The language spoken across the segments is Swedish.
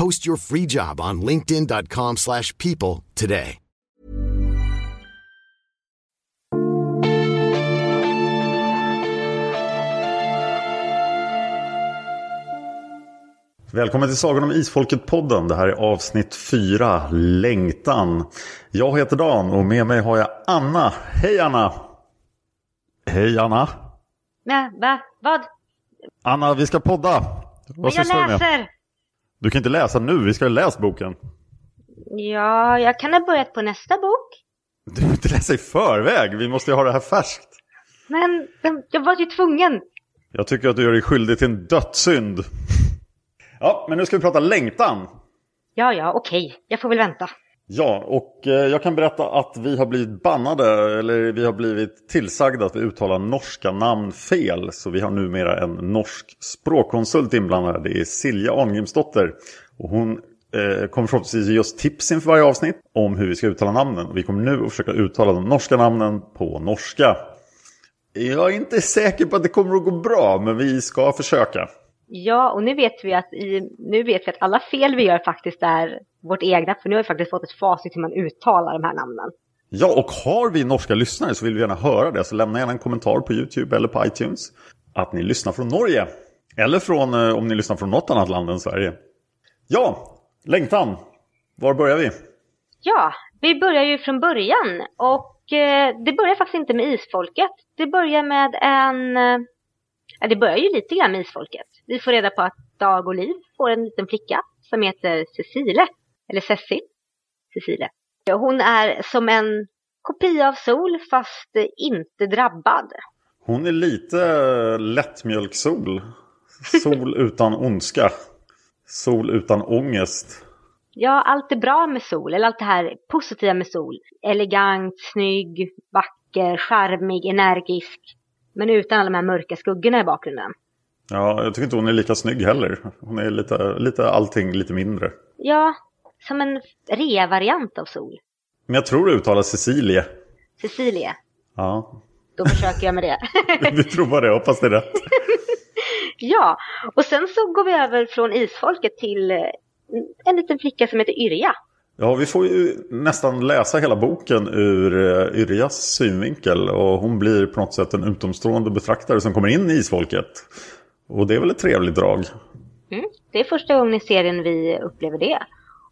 Post your free job on linkedin.com slash people today. Välkommen till Sagan om Isfolket-podden. Det här är avsnitt 4, Längtan. Jag heter Dan och med mig har jag Anna. Hej Anna! Hej Anna! Nej, va? Vad? Anna, vi ska podda. Vad Men jag du med? Du kan inte läsa nu, vi ska ha läst boken. Ja, jag kan ha börjat på nästa bok. Du behöver inte läsa i förväg, vi måste ju ha det här färskt. Men men jag var ju tvungen. Jag tycker att du gör dig skyldig till en dödssynd. Ja, men nu ska vi prata längtan. Ja, ja, okej. Jag får väl vänta. Ja, och eh, jag kan berätta att vi har blivit bannade, eller vi har blivit tillsagda att vi uttalar norska namn fel. Så vi har numera en norsk språkkonsult inblandad. Det är Silja Arngrimsdotter. Och hon eh, kommer förhoppningsvis ge oss tips inför varje avsnitt om hur vi ska uttala namnen. Och vi kommer nu att försöka uttala de norska namnen på norska. Jag är inte säker på att det kommer att gå bra, men vi ska försöka. Ja, och nu vet vi att, i, nu vet vi att alla fel vi gör faktiskt är vårt egna. För nu har vi faktiskt fått ett facit hur man uttalar de här namnen. Ja, och har vi norska lyssnare så vill vi gärna höra det. Så lämna gärna en kommentar på YouTube eller på iTunes. Att ni lyssnar från Norge. Eller från, eh, om ni lyssnar från något annat land än Sverige. Ja, längtan. Var börjar vi? Ja, vi börjar ju från början. Och eh, det börjar faktiskt inte med isfolket. Det börjar med en... Eh, det börjar ju lite grann med isfolket. Vi får reda på att Dag och Liv får en liten flicka som heter Cecile. Eller Cecil. Cecile. Hon är som en kopia av Sol fast inte drabbad. Hon är lite eh, lättmjölksol. Sol utan ondska. Sol utan ångest. Ja, allt är bra med Sol, eller allt det här positiva med Sol. Elegant, snygg, vacker, charmig, energisk. Men utan alla de här mörka skuggorna i bakgrunden. Ja, jag tycker inte hon är lika snygg heller. Hon är lite, lite allting lite mindre. Ja, som en rea-variant av Sol. Men jag tror det uttalas Cecilie. Cecilie, Ja, då försöker jag med det. vi provar det. Hoppas det är rätt. ja, och sen så går vi över från isfolket till eh, en liten flicka som heter Yrja. Ja, vi får ju nästan läsa hela boken ur eh, Yrjas synvinkel. Och hon blir på något sätt en utomstående betraktare som kommer in i isfolket. Och det är väl ett trevligt drag. Mm. Det är första gången i serien vi upplever det.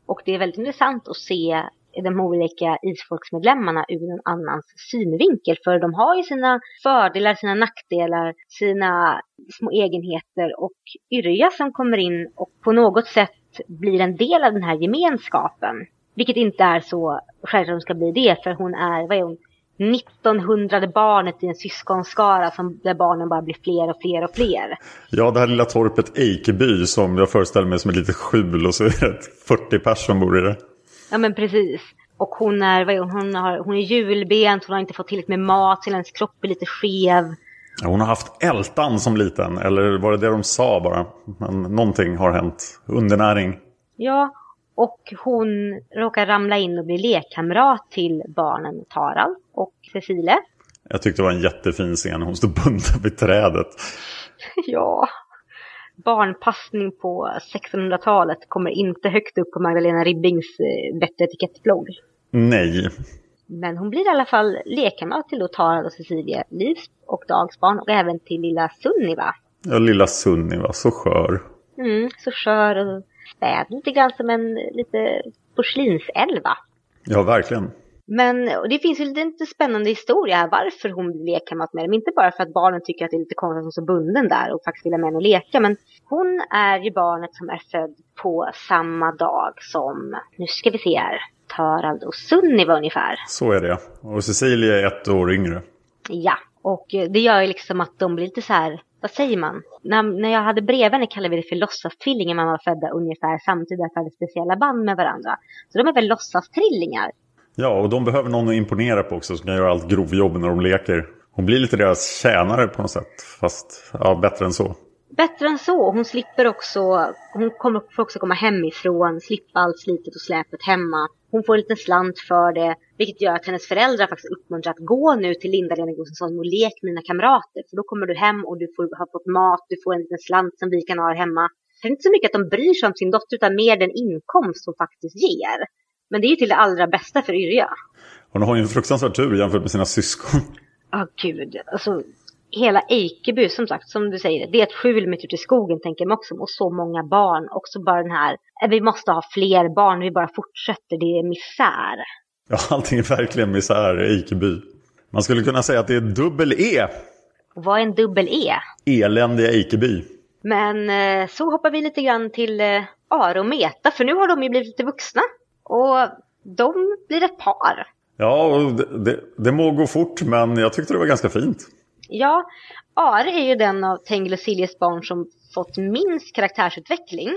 Och det är väldigt intressant att se de olika isfolksmedlemmarna ur en annans synvinkel. För de har ju sina fördelar, sina nackdelar, sina små egenheter. Och Yrja som kommer in och på något sätt blir en del av den här gemenskapen. Vilket inte är så självklart hon ska bli det. För hon är, vad är hon? 1900 barnet i en syskonskara som, där barnen bara blir fler och fler och fler. Ja, det här lilla torpet Eikeby som jag föreställer mig som ett litet skjul och så är det 40 personer som bor i det. Ja men precis. Och hon är, vad är hon? Hon, har, hon är julbent, hon har inte fått tillräckligt med mat, så hennes kropp är lite skev. Ja, Hon har haft ältan som liten, eller var det det de sa bara? Men någonting har hänt. Undernäring. Ja, Och hon råkar ramla in och bli lekkamrat till barnen Tarald och Cecilie. Jag tyckte det var en jättefin scen. Hon stod bunden vid trädet. ja. Barnpassning på 1600-talet kommer inte högt upp på Magdalena Ribbings eh, bättre etikettblogg. Nej. Men hon blir i alla fall lekkamrat till Tarald och Cecilie, Livs och Dags barn och även till lilla Sunniva. Ja, lilla Sunniva, så skör. Mm, så skör och späd. Lite grann som en lite porslinsälva. Ja, verkligen. Men det finns ju en lite spännande historia här varför hon blir lekkamrat med dem. Inte bara för att barnen tycker att det är lite konstigt att hon är så bunden där och faktiskt vill ha med och leka. Men hon är ju barnet som är född på samma dag som, nu ska vi se här, Törald och Sunniva ungefär. Så är det. Och Cecilia är ett år yngre. Ja, och det gör ju liksom att de blir lite så här, vad säger man? När, när jag hade bredvid kallade vi det för låtsastvillingar. Man var födda ungefär samtidigt därför hade speciella band med varandra. Så de är väl låtsastrillingar. Ja, och de behöver någon att imponera på också som kan göra allt grovjobb när de leker. Hon blir lite deras tjänare på något sätt. Fast ja, bättre än så. Bättre än så. Hon slipper också, hon kommer, får också komma hemifrån, slippa allt slitet och släpet hemma. Hon får en liten slant för det, vilket gör att hennes föräldrar faktiskt uppmuntrar att gå nu till Linda Lena Gustafsson och lek med mina kamrater. För då kommer du hem och du får, har fått mat, du får en liten slant som vi kan ha hemma. Det är inte så mycket att de bryr sig om sin dotter utan mer den inkomst hon faktiskt ger. Men det är ju till det allra bästa för Yrja. Hon har ju en fruktansvärd tur jämfört med sina syskon. Ja, oh, gud. Alltså, hela Eikeby, som sagt, som du säger, det är ett skjul mitt ute i skogen, tänker man också. Och så många barn. Också bara den här, eh, vi måste ha fler barn, vi bara fortsätter, det är misär. Ja, allting är verkligen misär i Eikeby. Man skulle kunna säga att det är dubbel-E. Och vad är en dubbel-E? Eländiga Eikeby. Men eh, så hoppar vi lite grann till eh, Are och Meta, för nu har de ju blivit lite vuxna. Och de blir ett par. Ja, och det, det, det må gå fort, men jag tyckte det var ganska fint. Ja, Are är ju den av Tengil och Siljes barn som fått minst karaktärsutveckling.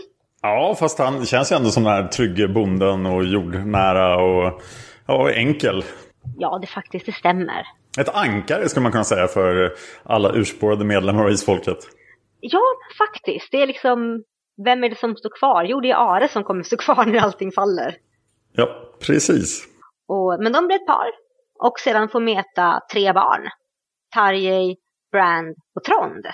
Ja, fast han känns ju ändå som den här trygge bonden och jordnära och, ja, enkel. Ja, det faktiskt det stämmer. Ett ankare skulle man kunna säga för alla urspårade medlemmar av isfolket. Ja, faktiskt. Det är liksom, vem är det som står kvar? Jo, det är Are som kommer stå kvar när allting faller. Ja, precis. Och, men de blir ett par. Och sedan får Meta tre barn. Tarjei, Brand och Trond.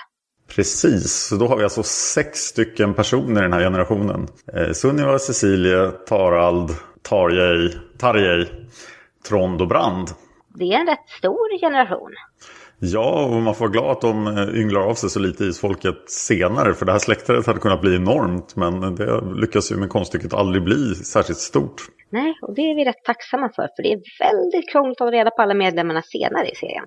Precis, så då har vi alltså sex stycken personer i den här generationen. Eh, Sunniva, Cecilie, Tarald, Tarjei, Tarjei, Trond och Brand. Det är en rätt stor generation. Ja, och man får vara glad att de eh, ynglar av sig så lite i isfolket senare. För det här släktträdet hade kunnat bli enormt. Men det lyckas ju med konststycket aldrig bli särskilt stort. Nej, och det är vi rätt tacksamma för. För det är väldigt krångligt att ha reda på alla medlemmarna senare i serien.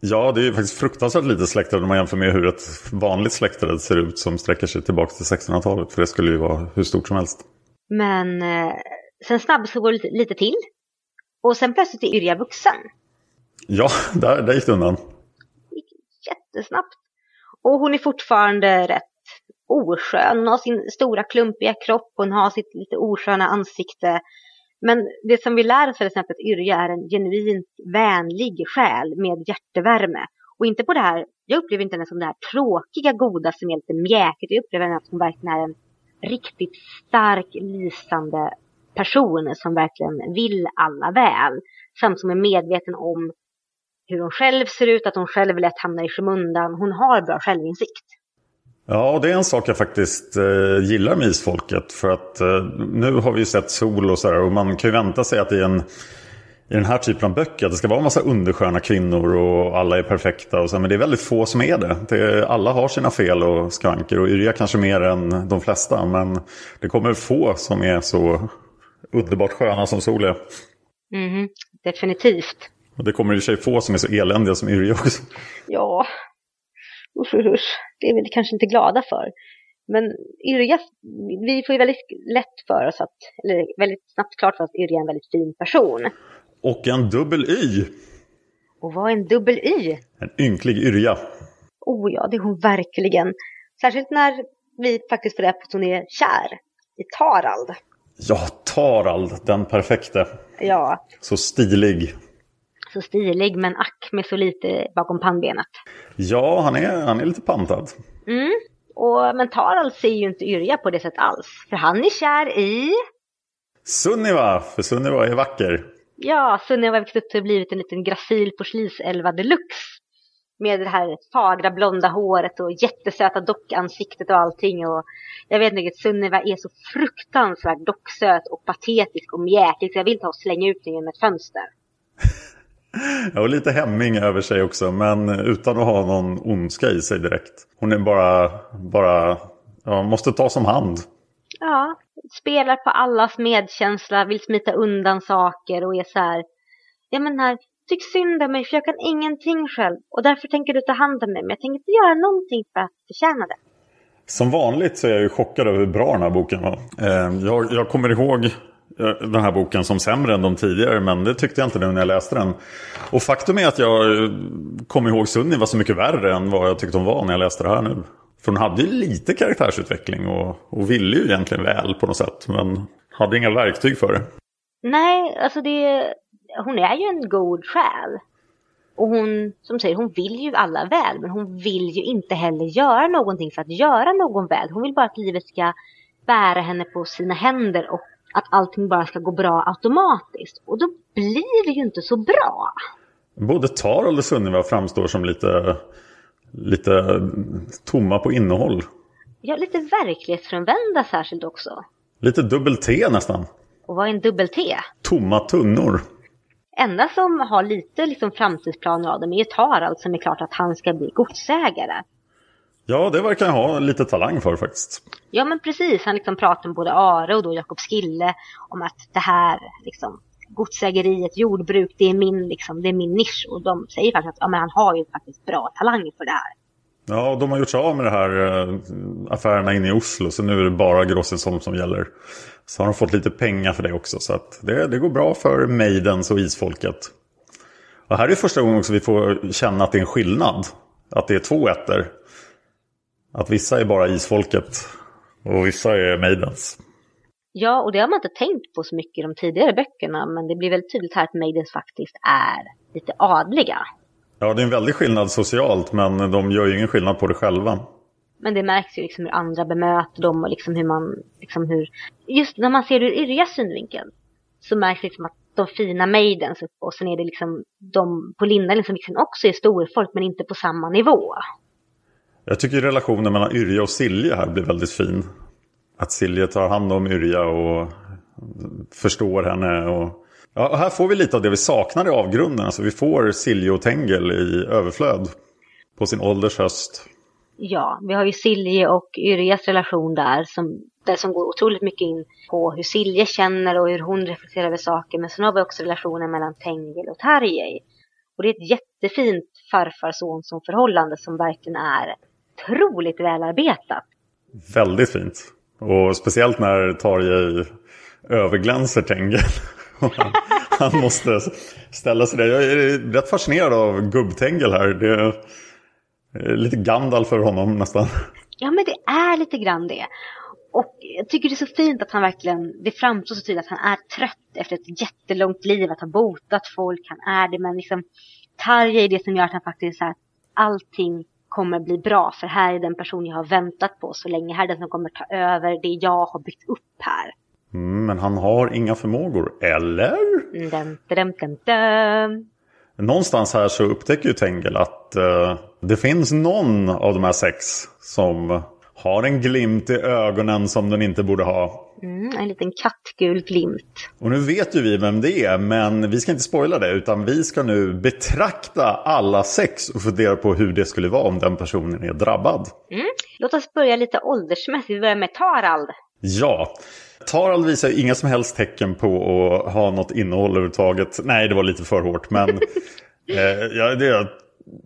Ja, det är faktiskt fruktansvärt lite släktträd om man jämför med hur ett vanligt släktträd ser ut som sträcker sig tillbaka till 1600-talet. För det skulle ju vara hur stort som helst. Men eh, sen snabbspår lite, lite till. Och sen plötsligt är Yrja vuxen. Ja, där, där gick det undan. Det gick jättesnabbt. Och hon är fortfarande rätt oskön. Hon har sin stora klumpiga kropp. Hon har sitt lite osköna ansikte. Men det som vi lär oss till exempel att Yrja är en genuint vänlig själ med hjärtevärme. Och inte på det här, jag upplever inte henne som det här tråkiga goda som är lite mjäkigt. Jag upplever henne som verkligen är en riktigt stark, lysande person som verkligen vill alla väl. Samt som är medveten om hur hon själv ser ut, att hon själv lätt hamnar i skymundan. Hon har bra självinsikt. Ja, och det är en sak jag faktiskt eh, gillar med isfolket. För att eh, nu har vi ju sett sol och sådär. Och man kan ju vänta sig att i, en, i den här typen av böcker att det ska vara en massa undersköna kvinnor och alla är perfekta. Och så, men det är väldigt få som är det. det alla har sina fel och skvanker. Och Yrja kanske mer än de flesta. Men det kommer få som är så underbart sköna som sol är. Mm, definitivt. Och det kommer i sig få som är så eländiga som Yrja också. Ja, usch, usch, usch. Det är vi kanske inte glada för. Men Yrja, vi får ju väldigt lätt för oss att, eller väldigt snabbt klart för oss att Yrja är en väldigt fin person. Och en dubbel Y. Och vad är en dubbel Y? En ynklig Yrja. Oh ja, det är hon verkligen. Särskilt när vi faktiskt får reda på att hon är kär i Tarald. Ja, Tarald, den perfekte. Ja. Så stilig. Så stilig, men ack med så lite bakom pannbenet. Ja, han är, han är lite pantad. Mm. Och, men Tarald ser ju inte Yrja på det sättet alls. För han är kär i... Sunniva, för Sunniva är vacker. Ja, Sunniva upp till blivit en liten gracil porsliselva deluxe. Med det här fagra blonda håret och jättesöta dockansiktet och allting. Och jag vet inte, Sunniva är så fruktansvärt docksöt och patetisk och mjäkig så jag vill ta och slänga ut den genom ett fönster. Ja, och lite hämming över sig också, men utan att ha någon ondska i sig direkt. Hon är bara, bara ja, måste ta som hand. Ja, spelar på allas medkänsla, vill smita undan saker och är så här. Jag menar, tyck synd om mig för jag kan ingenting själv och därför tänker du ta hand om mig men jag tänker inte göra någonting för att förtjäna det. Som vanligt så är jag ju chockad över hur bra den här boken var. Eh, jag, jag kommer ihåg Eh, den här boken som sämre än de tidigare men det tyckte jag inte nu när jag läste den. Och faktum är att jag eh, kom ihåg Sunni var så mycket värre än vad jag tyckte hon var när jag läste det här nu. För hon hade ju lite karaktärsutveckling och, och ville ju egentligen väl på något sätt men hade inga verktyg för det. Nej, alltså det, hon är ju en god själ. Och hon, som säger, hon vill ju alla väl, men hon vill ju inte heller göra någonting för att göra någon väl. Hon vill bara att livet ska bära henne på sina händer och att allting bara ska gå bra automatiskt. Och då blir det ju inte så bra. Både Tarald och Sunniva framstår som lite, lite tomma på innehåll. Ja, lite verklighetsfrånvända särskilt också. Lite dubbel-T nästan. Och vad är en dubbel-T? Tomma tunnor. Enda som har lite liksom framtidsplaner av dem är ju Tarald som är klart att han ska bli godsägare. Ja, det verkar jag ha lite talang för faktiskt. Ja, men precis. Han liksom pratar med både Are och då Jakob Skille om att det här liksom godsägeriet, jordbruk, det är min, liksom, det är min nisch. Och de säger faktiskt att ja, men han har ju faktiskt bra talang för det här. Ja, de har gjort sig av med det här äh, affärerna inne i Oslo. Så nu är det bara Grossensholm som gäller. Så har de fått lite pengar för det också. Så att det, det går bra för Maidens och isfolket. Och här är första gången också vi får känna att det är en skillnad. Att det är två ätter. Att vissa är bara isfolket och vissa är Maidens. Ja, och det har man inte tänkt på så mycket i de tidigare böckerna. Men det blir väldigt tydligt här att Maidens faktiskt är lite adliga. Ja, det är en väldig skillnad socialt men de gör ju ingen skillnad på det själva. Men det märks ju liksom hur andra bemöter dem och liksom hur man, liksom hur, just när man ser det ur Yrjas synvinkel så märks liksom att de fina maidens och sen är det liksom de på Lindalen som liksom också är storfolk men inte på samma nivå. Jag tycker relationen mellan Yrja och Silje här blir väldigt fin. Att Silje tar hand om Yrja och förstår henne. Och... Ja, och här får vi lite av det vi saknar i avgrunden. Alltså vi får Silje och Tengel i överflöd på sin ålders höst. Ja, vi har ju Silje och Yrjas relation där som, där som går otroligt mycket in på hur Silje känner och hur hon reflekterar över saker. Men sen har vi också relationen mellan Tengel och Tarjei. Och det är ett jättefint farfar-son förhållande som verkligen är otroligt välarbetat. Väldigt fint. Och speciellt när Tarjei överglänser Tengel. han, han måste ställa sig där. Jag är rätt fascinerad av gubbtengel här. Det är lite Gandalf för honom nästan. Ja, men det är lite grann det. Och jag tycker det är så fint att han verkligen, det framstår så tydligt att han är trött efter ett jättelångt liv, att ha botat folk, han är det, men liksom Tarja är det som gör att han faktiskt så här, allting kommer bli bra, för här är den person jag har väntat på så länge, här är den som kommer ta över det jag har byggt upp här. Mm, men han har inga förmågor, eller? Dum, dum, dum, dum. Någonstans här så upptäcker ju Tengel att uh, det finns någon av de här sex som har en glimt i ögonen som den inte borde ha. Mm, en liten kattgul glimt. Och nu vet ju vi vem det är, men vi ska inte spoila det. Utan vi ska nu betrakta alla sex och fundera på hur det skulle vara om den personen är drabbad. Mm. Låt oss börja lite åldersmässigt. Vi börjar med Tarald. Ja, Tarald visar inga som helst tecken på att ha något innehåll överhuvudtaget. Nej, det var lite för hårt, men eh, ja, det,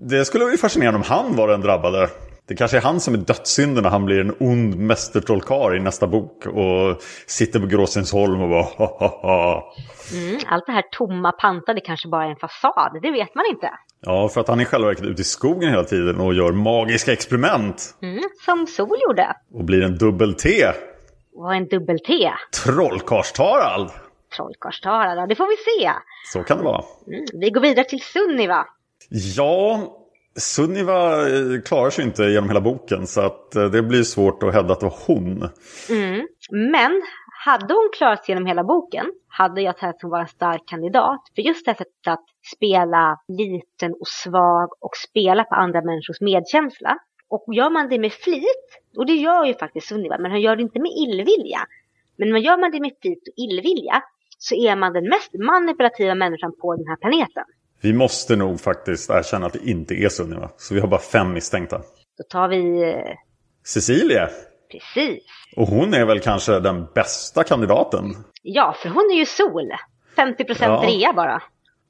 det skulle vara fascinerande om han var den drabbade. Det kanske är han som är dödssynden när han blir en ond mästertrollkarl i nästa bok och sitter på Gråstensholm och bara ha ha ha. Mm, allt det här tomma pantade kanske bara är en fasad, det vet man inte. Ja, för att han är själva verket ute i skogen hela tiden och gör magiska experiment. Mm, som Sol gjorde. Och blir en dubbel-T. Vad en dubbel-T? Trollkarlstarald. Trollkarlstarald, det får vi se. Så kan det vara. Mm, vi går vidare till Sunniva. Ja, Sunniva eh, klarar sig inte genom hela boken så att eh, det blir svårt att hävda att det var hon. Mm. Men hade hon klarat sig genom hela boken hade jag sagt att hon var en stark kandidat. För just det här sättet att spela liten och svag och spela på andra människors medkänsla. Och gör man det med flit, och det gör ju faktiskt Sunniva, men hon gör det inte med illvilja. Men gör man det med flit och illvilja så är man den mest manipulativa människan på den här planeten. Vi måste nog faktiskt erkänna att det inte är Sunniva. Så vi har bara fem misstänkta. Då tar vi... Eh, Cecilia. Precis. Och hon är väl kanske den bästa kandidaten? Ja, för hon är ju sol. 50 procent ja. rea bara.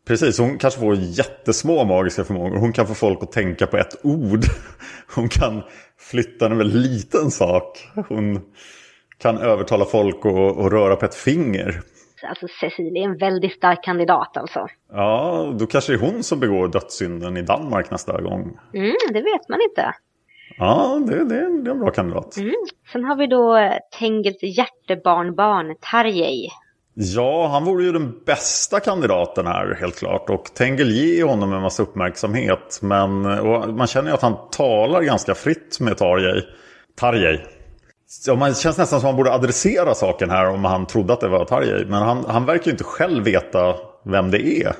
Precis, hon kanske får jättesmå magiska förmågor. Hon kan få folk att tänka på ett ord. Hon kan flytta en väldigt liten sak. Hon kan övertala folk att röra på ett finger. Alltså Cecilia är en väldigt stark kandidat alltså. Ja, då kanske det är hon som begår dödssynden i Danmark nästa gång. Mm, det vet man inte. Ja, det, det, det är en bra kandidat. Mm. Sen har vi då eh, Tengels hjärtebarnbarn Tarjei. Ja, han vore ju den bästa kandidaten här helt klart. Och Tengel ger honom en massa uppmärksamhet. Men man känner ju att han talar ganska fritt med Tarjei. Tarjei. Ja, man känns nästan som att man borde adressera saken här om han trodde att det var Tarjei. Men han, han verkar ju inte själv veta vem det är.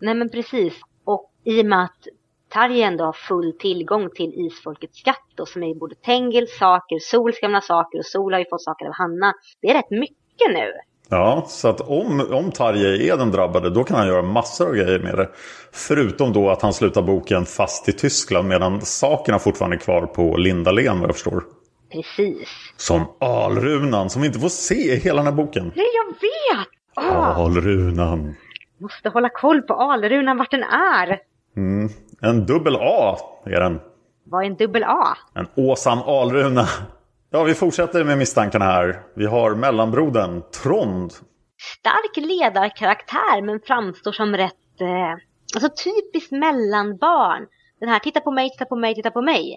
Nej men precis. Och i och med att Tarjei ändå har full tillgång till isfolkets skatt då, som är både Tengels saker, Sols gamla saker och Sol har ju fått saker av Hanna. Det är rätt mycket nu. Ja, så att om, om Tarjei är den drabbade då kan han göra massor av grejer med det. Förutom då att han slutar boken fast i Tyskland medan sakerna fortfarande är kvar på Lindalen vad jag förstår. Precis. Som Alrunan som vi inte får se i hela den här boken. Nej, jag vet! Oh. Alrunan. Måste hålla koll på Alrunan, vart den är. Mm. En dubbel A är den. Vad är en dubbel A? En Åsam Alruna. Ja, vi fortsätter med misstankarna här. Vi har mellanbrodern Trond. Stark ledarkaraktär men framstår som rätt, eh, alltså typiskt mellanbarn. Den här titta på mig, titta på mig, titta på mig.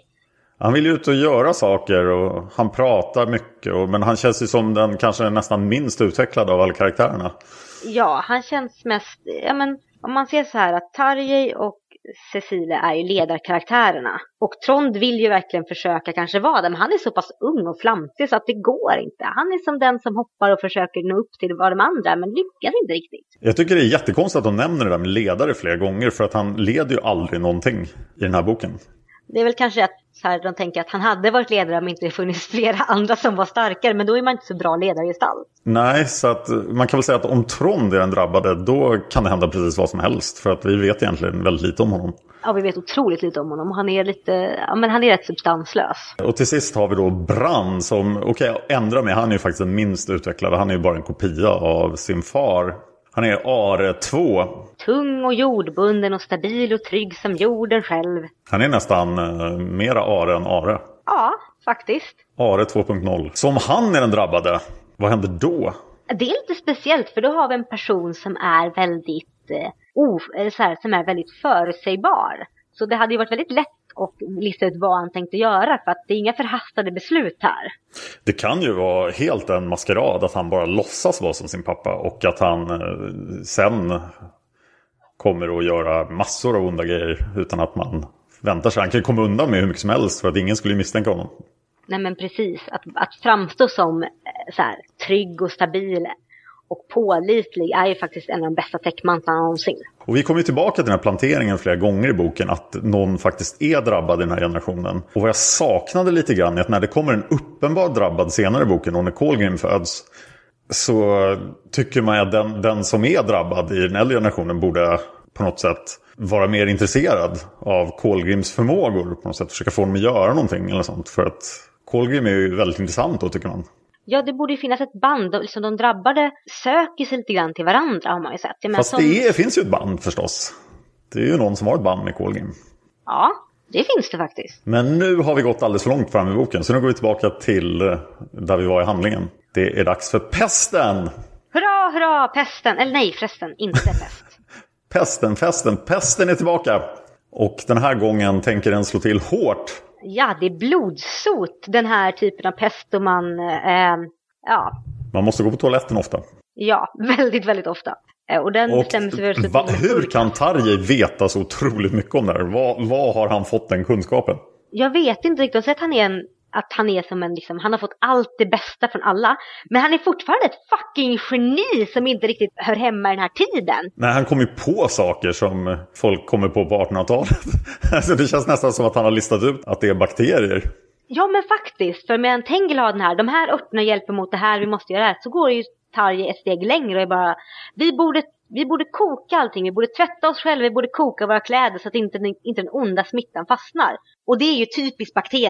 Han vill ju ut och göra saker och han pratar mycket. Och, men han känns ju som den kanske nästan minst utvecklade av alla karaktärerna. Ja, han känns mest, ja men om man ser så här att Tarjei och Cecilia är ju ledarkaraktärerna. Och Trond vill ju verkligen försöka kanske vara det, men han är så pass ung och flamsig så att det går inte. Han är som den som hoppar och försöker nå upp till vad de andra, men lyckas inte riktigt. Jag tycker det är jättekonstigt att de nämner det där med ledare flera gånger, för att han leder ju aldrig någonting i den här boken. Det är väl kanske att så här, de tänker att han hade varit ledare om inte det funnits flera andra som var starkare. Men då är man inte så bra ledargestalt. Nej, så att man kan väl säga att om Trond är den drabbade då kan det hända precis vad som helst. För att vi vet egentligen väldigt lite om honom. Ja, vi vet otroligt lite om honom. Han är lite, ja men han är rätt substanslös. Och till sist har vi då Brand som, okej okay, ändra mig, han är ju faktiskt den minst utvecklade. Han är ju bara en kopia av sin far. Han är Are 2. Tung och jordbunden och stabil och trygg som jorden själv. Han är nästan uh, mera Are än Are. Ja, faktiskt. Are 2.0. Som han är den drabbade, vad händer då? Det är lite speciellt för då har vi en person som är väldigt, eh, of, så här, som är väldigt förutsägbar. Så det hade ju varit väldigt lätt och lista ut vad han tänkte göra. För att det är inga förhastade beslut här. Det kan ju vara helt en maskerad att han bara låtsas vara som sin pappa. Och att han eh, sen kommer att göra massor av onda grejer utan att man väntar sig. Han kan komma undan med hur mycket som helst för att ingen skulle misstänka honom. Nej men precis, att, att framstå som eh, så här, trygg och stabil och pålitlig är ju faktiskt en av de bästa täckmantlarna någonsin. Och vi kommer tillbaka till den här planteringen flera gånger i boken, att någon faktiskt är drabbad i den här generationen. Och vad jag saknade lite grann är att när det kommer en uppenbar drabbad senare i boken, och när Colgrim föds, så tycker man att den, den som är drabbad i den äldre generationen borde på något sätt vara mer intresserad av Kolgrims förmågor. På något sätt försöka få honom att göra någonting eller sånt. För att Kolgrim är ju väldigt intressant då tycker man. Ja, det borde ju finnas ett band. Liksom de drabbade söker sig lite grann till varandra har man ju sett. Men Fast som... det är, finns ju ett band förstås. Det är ju någon som har ett band med Kolgrim. Ja, det finns det faktiskt. Men nu har vi gått alldeles för långt fram i boken. Så nu går vi tillbaka till eh, där vi var i handlingen. Det är dags för pesten! Hurra, hurra, pesten! Eller nej förresten, inte pest. pesten, festen, pesten är tillbaka! Och den här gången tänker den slå till hårt ja, det är blodsot, den här typen av pest då man, eh, ja. Man måste gå på toaletten ofta. Ja, väldigt, väldigt ofta. Eh, och den och bestäms väl va, Hur kan Tarjei veta så otroligt mycket om det här? Vad, vad har han fått den kunskapen? Jag vet inte riktigt. Jag har sett att han är en att han är som en, liksom, han har fått allt det bästa från alla. Men han är fortfarande ett fucking geni som inte riktigt hör hemma i den här tiden. Nej, han kommer ju på saker som folk kommer på på 1800-talet. alltså det känns nästan som att han har listat ut att det är bakterier. Ja men faktiskt, för medan Tengel har den här, de här örterna hjälper mot det här, vi måste göra det här, så går ju Tarje ett steg längre och är bara, vi borde, vi borde koka allting, vi borde tvätta oss själva, vi borde koka våra kläder så att inte, inte den onda smittan fastnar. Och det är ju typiskt bakterier.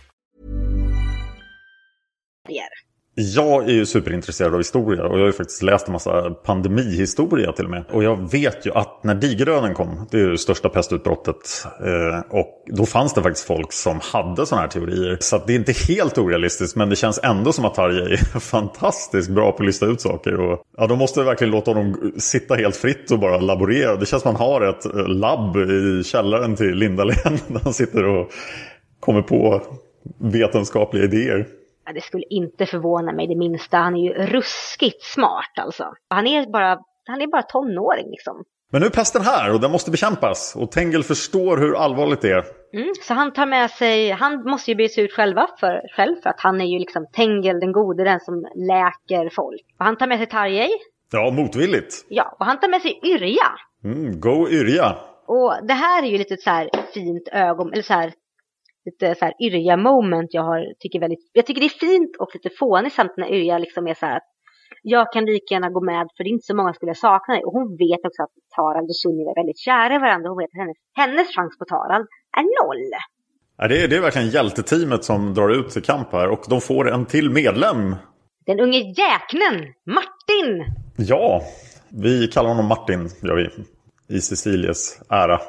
Jag är ju superintresserad av historia och jag har ju faktiskt läst en massa pandemihistoria till och med. Och jag vet ju att när digerdöden kom, det är ju det största pestutbrottet, eh, och då fanns det faktiskt folk som hade sådana här teorier. Så det är inte helt orealistiskt men det känns ändå som att Tarje är fantastiskt bra på att lista ut saker. Och, ja, de måste verkligen låta honom sitta helt fritt och bara laborera. Det känns som att han har ett eh, labb i källaren till Lindalen där han sitter och kommer på vetenskapliga idéer. Det skulle inte förvåna mig det minsta. Han är ju ruskigt smart alltså. Han är bara, han är bara tonåring liksom. Men nu är pesten här och den måste bekämpas. Och Tengel förstår hur allvarligt det är. Mm, så han tar med sig, han måste ju bege sig ut själva för, själv för att han är ju liksom Tengel den gode, den som läker folk. Och han tar med sig Tarjei. Ja, motvilligt. Ja, och han tar med sig Yrja. Mm, go Yrja. Och det här är ju lite så här fint ögon, eller så här lite så här Yrja moment jag har, tycker väldigt, jag tycker det är fint och lite fånigt samt när Yrja liksom är så här att jag kan lika gärna gå med för det är inte så många skulle sakna dig. Och hon vet också att Tarald och Sunniva är väldigt kära i varandra. Hon vet att hennes, hennes chans på Tarald är noll. Ja, det, är, det är verkligen hjälteteamet som drar ut till kamp här och de får en till medlem. Den unge jäknen, Martin! Ja, vi kallar honom Martin, gör vi. I Cecilies ära.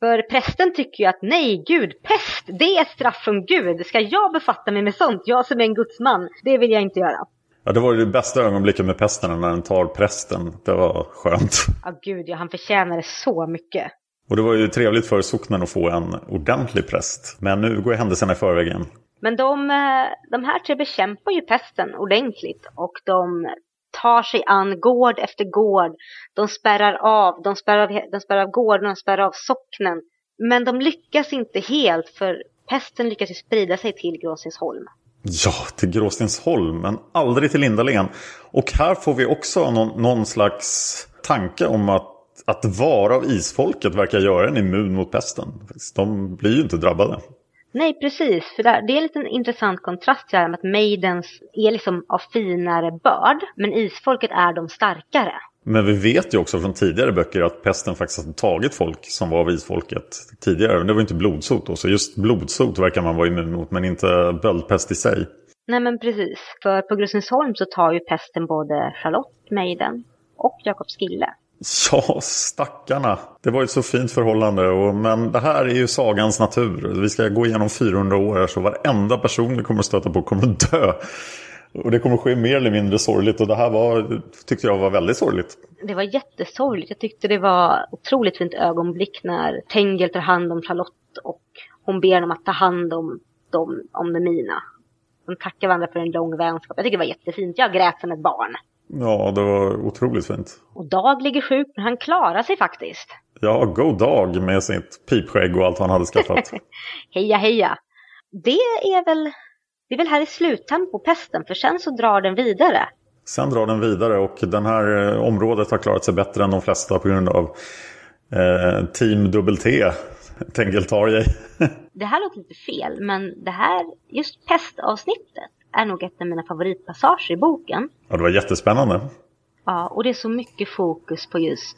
För prästen tycker ju att nej, gud, pest, det är straff från Gud. Ska jag befatta mig med sånt? Jag som är en gudsman, det vill jag inte göra. Ja, det var ju det bästa ögonblicket med pesten när den tar prästen. Det var skönt. Ja, gud, ja, han förtjänade så mycket. Och det var ju trevligt för socknen att få en ordentlig präst. Men nu går händelserna i förväg igen. Men de, eh, de här tre bekämpar ju pesten ordentligt och de tar sig an gård efter gård. De spärrar av, de spärrar av, de spärrar av gården, de spärrar av socknen. Men de lyckas inte helt för pesten lyckas ju sprida sig till Gråstensholm. Ja, till Gråstensholm, men aldrig till Lindalen. Och här får vi också någon, någon slags tanke om att, att vara av isfolket verkar göra en immun mot pesten. De blir ju inte drabbade. Nej, precis. För det är en liten intressant kontrast här med att maidens är liksom av finare börd, men isfolket är de starkare. Men vi vet ju också från tidigare böcker att pesten faktiskt har tagit folk som var av isfolket tidigare. Det var inte blodsot då, så just blodsot verkar man vara immun mot, men inte böldpest i sig. Nej men precis, för på Grusensholm så tar ju pesten både Charlotte Meiden och Jakob Skille. Ja, stackarna. Det var ett så fint förhållande. Och, men det här är ju sagans natur. Vi ska gå igenom 400 år här, så varenda person vi kommer att stöta på kommer att dö. Och det kommer att ske mer eller mindre sorgligt. Och det här var, tyckte jag var väldigt sorgligt. Det var jättesorgligt. Jag tyckte det var otroligt fint ögonblick när Tengel tar hand om Charlotte och hon ber honom att ta hand om dem, om det mina. De tackar varandra för en lång vänskap. Jag tycker det var jättefint. Jag grät som ett barn. Ja, det var otroligt fint. Och Dag ligger sjuk, men han klarar sig faktiskt. Ja, go Dag med sitt pipskägg och allt han hade skaffat. heja, heja. Det är väl det är väl här i sluttempo pesten, för sen så drar den vidare. Sen drar den vidare och den här eh, området har klarat sig bättre än de flesta på grund av eh, Team T. Tengeltarjej. det här låter lite fel, men det här, just pestavsnittet, är nog ett av mina favoritpassager i boken. Ja, det var jättespännande. Ja, och det är så mycket fokus på just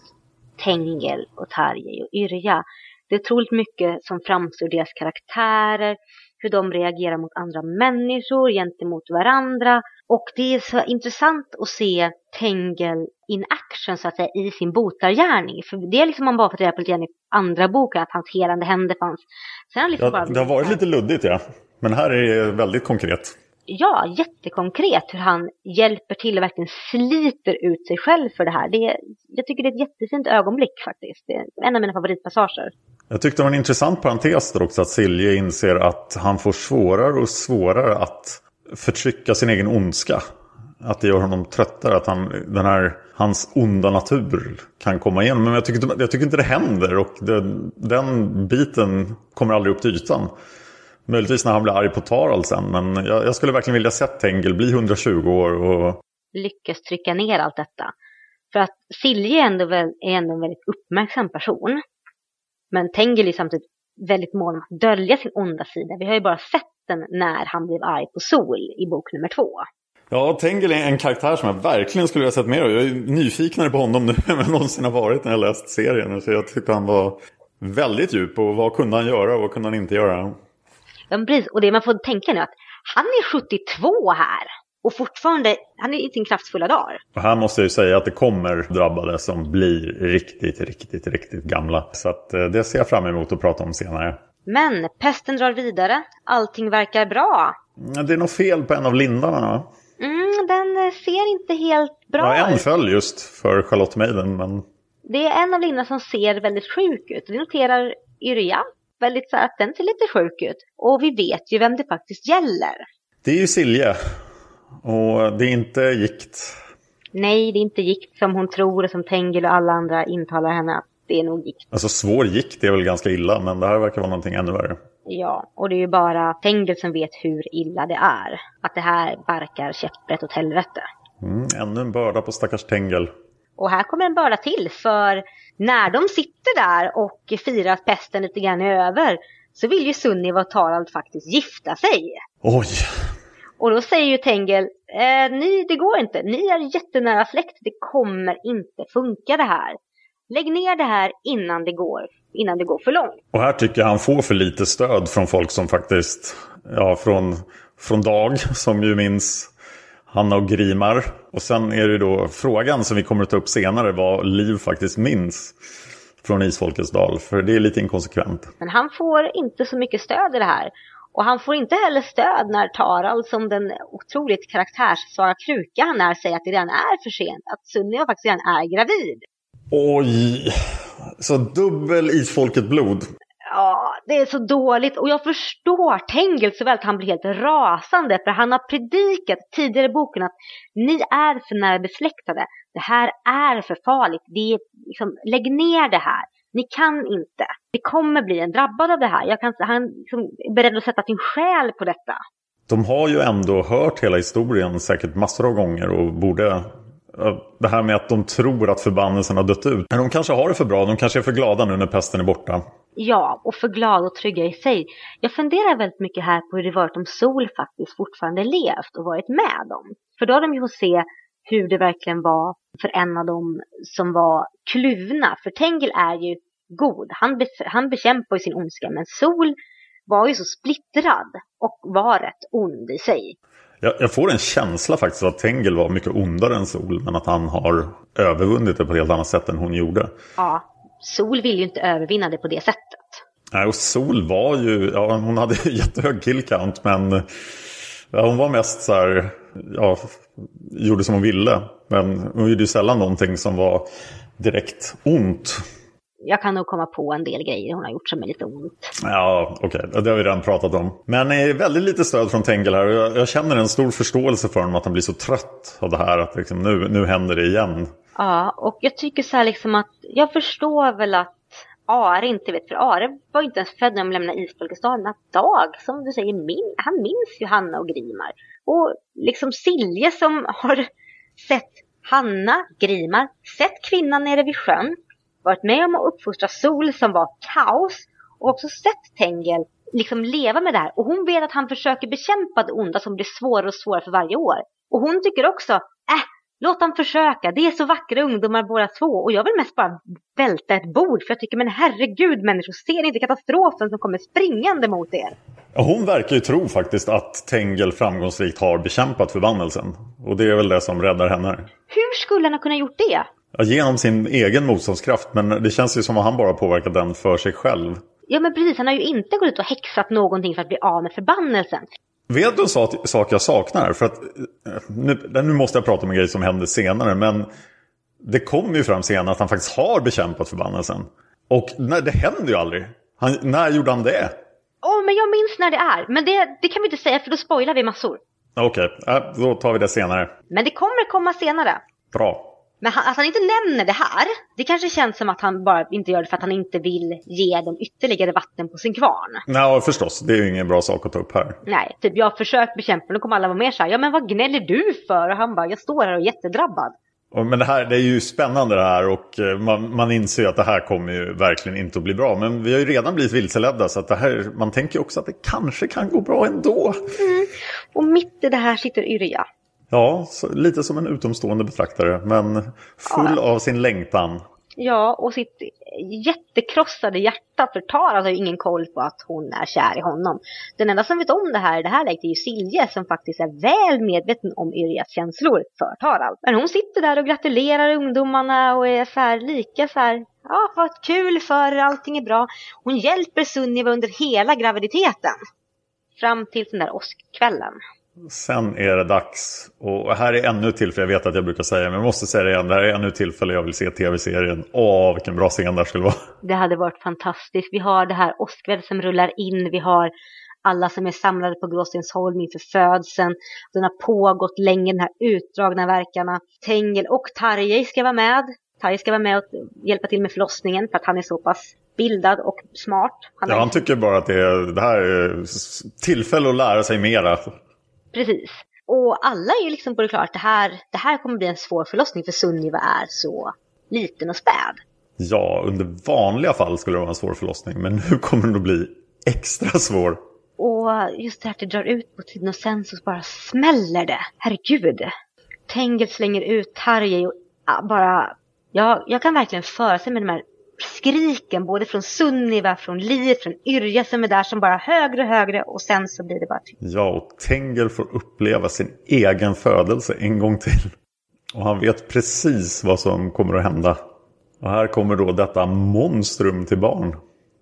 Tengel och Tarjei och Yrja. Det är otroligt mycket som framstår deras karaktärer, hur de reagerar mot andra människor, gentemot varandra. Och det är så intressant att se Tengel in action så att säga i sin botargärning. För det är liksom man bara fått reda på lite grann i andra boken att hans helande händer fanns. Sen liksom ja, bara det har varit lite luddigt ja. Men här är det väldigt konkret. Ja, jättekonkret hur han hjälper till och verkligen sliter ut sig själv för det här. Det jag tycker det är ett jättefint ögonblick faktiskt. Det är en av mina favoritpassager. Jag tyckte det var en intressant parentes där också att Silje inser att han får svårare och svårare att förtrycka sin egen ondska. Att det gör honom tröttare, att han, den här, hans onda natur kan komma igen. Men jag tycker, jag tycker inte det händer och det, den biten kommer aldrig upp till ytan. Möjligtvis när han blir arg på Tarald sen, men jag, jag skulle verkligen vilja se Tengel bli 120 år och... Lyckas trycka ner allt detta. För att Silje är ändå, är ändå en väldigt uppmärksam person. Men Tengel är samtidigt väldigt mån om att dölja sin onda sida. Vi har ju bara sett den när han blev arg på Sol i bok nummer två. Ja, Tengel är en karaktär som jag verkligen skulle ha sett mer av. Jag är nyfiknare på honom nu än jag någonsin har varit när jag läst serien. Så jag tyckte han var väldigt djup och vad kunde han göra och vad kunde han inte göra? Ja, precis. Och det man får tänka nu att han är 72 här och fortfarande, han är i sin kraftfulla dagar. Och här måste jag ju säga att det kommer drabbade som blir riktigt, riktigt, riktigt gamla. Så att eh, det ser jag fram emot att prata om senare. Men pesten drar vidare. Allting verkar bra. Det är nog fel på en av lindarna va? Mm, den ser inte helt bra ut. Ja, en föll just för Charlotte Maiden. Men... Det är en av lindarna som ser väldigt sjuk ut. Vi noterar Yrja väldigt så att den ser lite sjuk ut. Och vi vet ju vem det faktiskt gäller. Det är ju Silje. Och det är inte gikt. Nej, det är inte gikt som hon tror och som Tengil och alla andra intalar henne att det är nog gikt. Alltså svår gikt är väl ganska illa, men det här verkar vara någonting ännu värre. Ja, och det är ju bara Tengil som vet hur illa det är. Att det här barkar käpprätt åt helvete. Mm, ännu en börda på stackars Tengel. Och här kommer en börda till, för när de sitter där och firar att pesten lite grann är över så vill ju Sunniva och Tarald faktiskt gifta sig. Oj! Och då säger ju Tengel, eh, ni, det går inte, ni är jättenära släkt, det kommer inte funka det här. Lägg ner det här innan det går, innan det går för långt. Och här tycker jag han får för lite stöd från folk som faktiskt, ja från, från Dag som ju minns Hanna och Grimar. Och sen är det då frågan som vi kommer att ta upp senare vad Liv faktiskt minns från Isfolkets dal. För det är lite inkonsekvent. Men han får inte så mycket stöd i det här. Och han får inte heller stöd när Tarald som den otroligt karaktärssvaga kruka han är säger att det redan är för sent. Att Sunniva faktiskt redan är gravid. Oj! Så dubbel Isfolket blod. Ja, det är så dåligt och jag förstår Tengel så väl att han blir helt rasande för han har predikat tidigare i boken att ni är för nära besläktade. Det här är för farligt. Det är, liksom, lägg ner det här. Ni kan inte. Det kommer bli en drabbad av det här. Jag kan, han liksom, är beredd att sätta sin själ på detta. De har ju ändå hört hela historien säkert massor av gånger och borde eh, det här med att de tror att förbannelsen har dött ut. Men de kanske har det för bra, de kanske är för glada nu när pesten är borta. Ja, och för glada och trygga i sig. Jag funderar väldigt mycket här på hur det varit om Sol faktiskt fortfarande levt och varit med dem. För då har de ju fått se hur det verkligen var för en av dem som var kluvna. För Tengil är ju god. Han, be han bekämpar ju sin ondska. Men Sol var ju så splittrad och var rätt ond i sig. Jag, jag, får en känsla faktiskt att Tengil var mycket ondare än Sol. Men att han har övervunnit det på ett helt annat sätt än hon gjorde. Ja, Sol vill ju inte övervinna det på det sättet. Nej, och Sol var ju, ja hon hade jättehög killcount men ja, hon var mest så här, ja, gjorde som hon ville. Men hon gjorde ju sällan någonting som var direkt ont. Jag kan nog komma på en del grejer hon har gjort som är lite ont. Ja, okej. Okay. Det har vi redan pratat om. Men är väldigt lite stöd från Tengel här. Jag, jag känner en stor förståelse för honom att han blir så trött av det här. Att liksom, nu, nu händer det igen. Ja, och jag tycker så här liksom att jag förstår väl att Are inte vet, för Are var inte ens född när de lämnade Isfolkestaden. Att Dag, som du säger, min, han minns ju Hanna och Grimar. Och liksom Silje som har sett Hanna, Grimar, sett kvinnan nere vid sjön, varit med om att uppfostra Sol som var kaos och också sett Tengel liksom leva med det här. Och hon vet att han försöker bekämpa det onda som blir svårare och svårare för varje år. Och hon tycker också, äh, Låt dem försöka. Det är så vackra ungdomar båda två. Och jag vill mest bara välta ett bord. För jag tycker, men herregud människor, ser ni inte katastrofen som kommer springande mot er? hon verkar ju tro faktiskt att Tengel framgångsrikt har bekämpat förbannelsen. Och det är väl det som räddar henne. Hur skulle han ha kunnat gjort det? Ja, genom sin egen motståndskraft. Men det känns ju som att han bara påverkat den för sig själv. Ja men precis, han har ju inte gått ut och häxat någonting för att bli av med förbannelsen. Vet du en sak jag saknar? För att, nu, nu måste jag prata om en grej som hände senare. Men det kom ju fram senare att han faktiskt har bekämpat förbannelsen. Och nej, det händer ju aldrig. Han, när gjorde han det? Åh, oh, men jag minns när det är. Men det, det kan vi inte säga för då spoilar vi massor. Okej, okay. äh, då tar vi det senare. Men det kommer komma senare. Bra. Men han, att han inte nämner det här, det kanske känns som att han bara inte gör det för att han inte vill ge dem ytterligare vatten på sin kvarn. Nej, förstås. Det är ju ingen bra sak att ta upp här. Nej, typ jag har försökt bekämpa då kommer alla vara mer så här, ja men vad gnäller du för? Och han bara, jag står här och är jättedrabbad. Men det här det är ju spännande det här och eh, man, man inser ju att det här kommer ju verkligen inte att bli bra. Men vi har ju redan blivit vilseledda så att det här, man tänker också att det kanske kan gå bra ändå. Mm. Och mitt i det här sitter Yrja. Ja, lite som en utomstående betraktare, men full ja. av sin längtan. Ja, och sitt jättekrossade hjärta, för Tara har ju ingen koll på att hon är kär i honom. Den enda som vet om det här i det här läget är ju Silje som faktiskt är väl medveten om Yrjas känslor för Tara. Men hon sitter där och gratulerar ungdomarna och är så här lika så här, ja vad kul för er, allting är bra. Hon hjälper Sunniva under hela graviditeten. Fram till den där åskkvällen. Sen är det dags. Och här är ännu ett tillfälle, jag vet att jag brukar säga men jag måste säga det igen. Det här är ännu ett tillfälle jag vill se tv-serien. Åh, vilken bra scen det skulle vara. Det hade varit fantastiskt. Vi har det här åskvädret som rullar in. Vi har alla som är samlade på Gråstensholm inför födseln. Den har pågått länge, den här utdragna verkarna. Tengel och Tarjei ska vara med. Tarjei ska vara med och hjälpa till med förlossningen för att han är så pass bildad och smart. Han, ja, han tycker bara att det, är, det här är tillfälle att lära sig mera. Precis. Och alla är ju liksom på det klara att det här, det här kommer bli en svår förlossning för Sunniva är så liten och späd. Ja, under vanliga fall skulle det vara en svår förlossning. Men nu kommer den att bli extra svår. Och just det här att det drar ut på tiden och sen så bara smäller det. Herregud. Tengel slänger ut Tarjei och bara... Ja, jag kan verkligen föra sig med de här skriken både från Sunniva, från Liv, från Yrja som är där som bara högre och högre och sen så blir det bara tyst. Ja, och Tengel får uppleva sin egen födelse en gång till. Och han vet precis vad som kommer att hända. Och här kommer då detta monstrum till barn.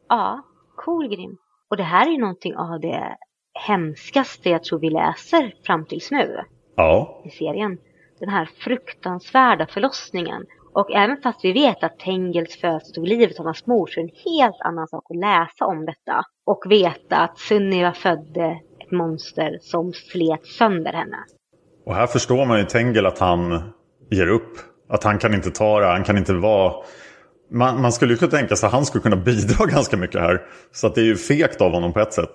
Ja, Kolgrim. Och det här är ju någonting av det hemskaste jag tror vi läser fram tills nu. Ja. I serien. Den här fruktansvärda förlossningen. Och även fast vi vet att Tengels födelse tog livet av hans mor så är det en helt annan sak att läsa om detta. Och veta att Sunniva födde ett monster som slet sönder henne. Och här förstår man ju Tengel att han ger upp. Att han kan inte ta det, han kan inte vara... Man, man skulle ju kunna tänka sig att han skulle kunna bidra ganska mycket här. Så att det är ju fegt av honom på ett sätt.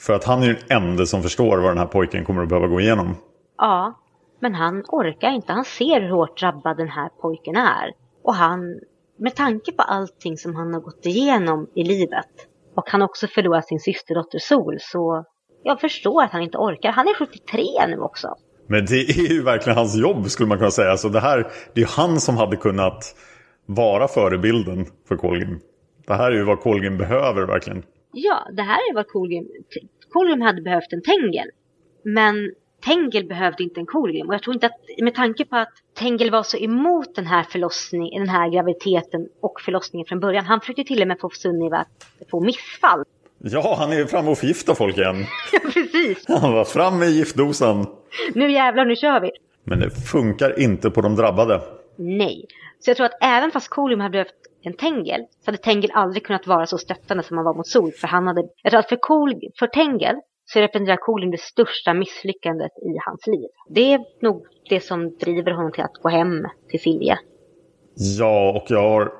För att han är ju den enda som förstår vad den här pojken kommer att behöva gå igenom. Ja, men han orkar inte. Han ser hur hårt drabbad den här pojken är. Och han, med tanke på allting som han har gått igenom i livet och han också förlorat sin systerdotter Sol så jag förstår att han inte orkar. Han är 73 nu också. Men det är ju verkligen hans jobb skulle man kunna säga. Så det här, det är ju han som hade kunnat vara förebilden för Colgrim. Det här är ju vad Colgrim behöver verkligen. Ja, det här är vad Colgrim... Colgrim hade behövt en Tengel. Men Tengel behövde inte en Colgrim. Och jag tror inte att, med tanke på att Tengel var så emot den här förlossningen, den här graviditeten och förlossningen från början. Han försökte till och med få Sunniva att få missfall. Ja, han är framme och förgiftar folk igen. ja, precis. Han var fram med giftdosan. Nu jävlar, nu kör vi. Men det funkar inte på de drabbade. Nej. Så jag tror att även fast Colgrim hade behövt en Tengel så hade Tengel aldrig kunnat vara så stöttande som han var mot Sol. För han hade, jag tror att för, Col, för Tengel så representerar Colin det största misslyckandet i hans liv. Det är nog det som driver honom till att gå hem till Silje. Ja, och jag har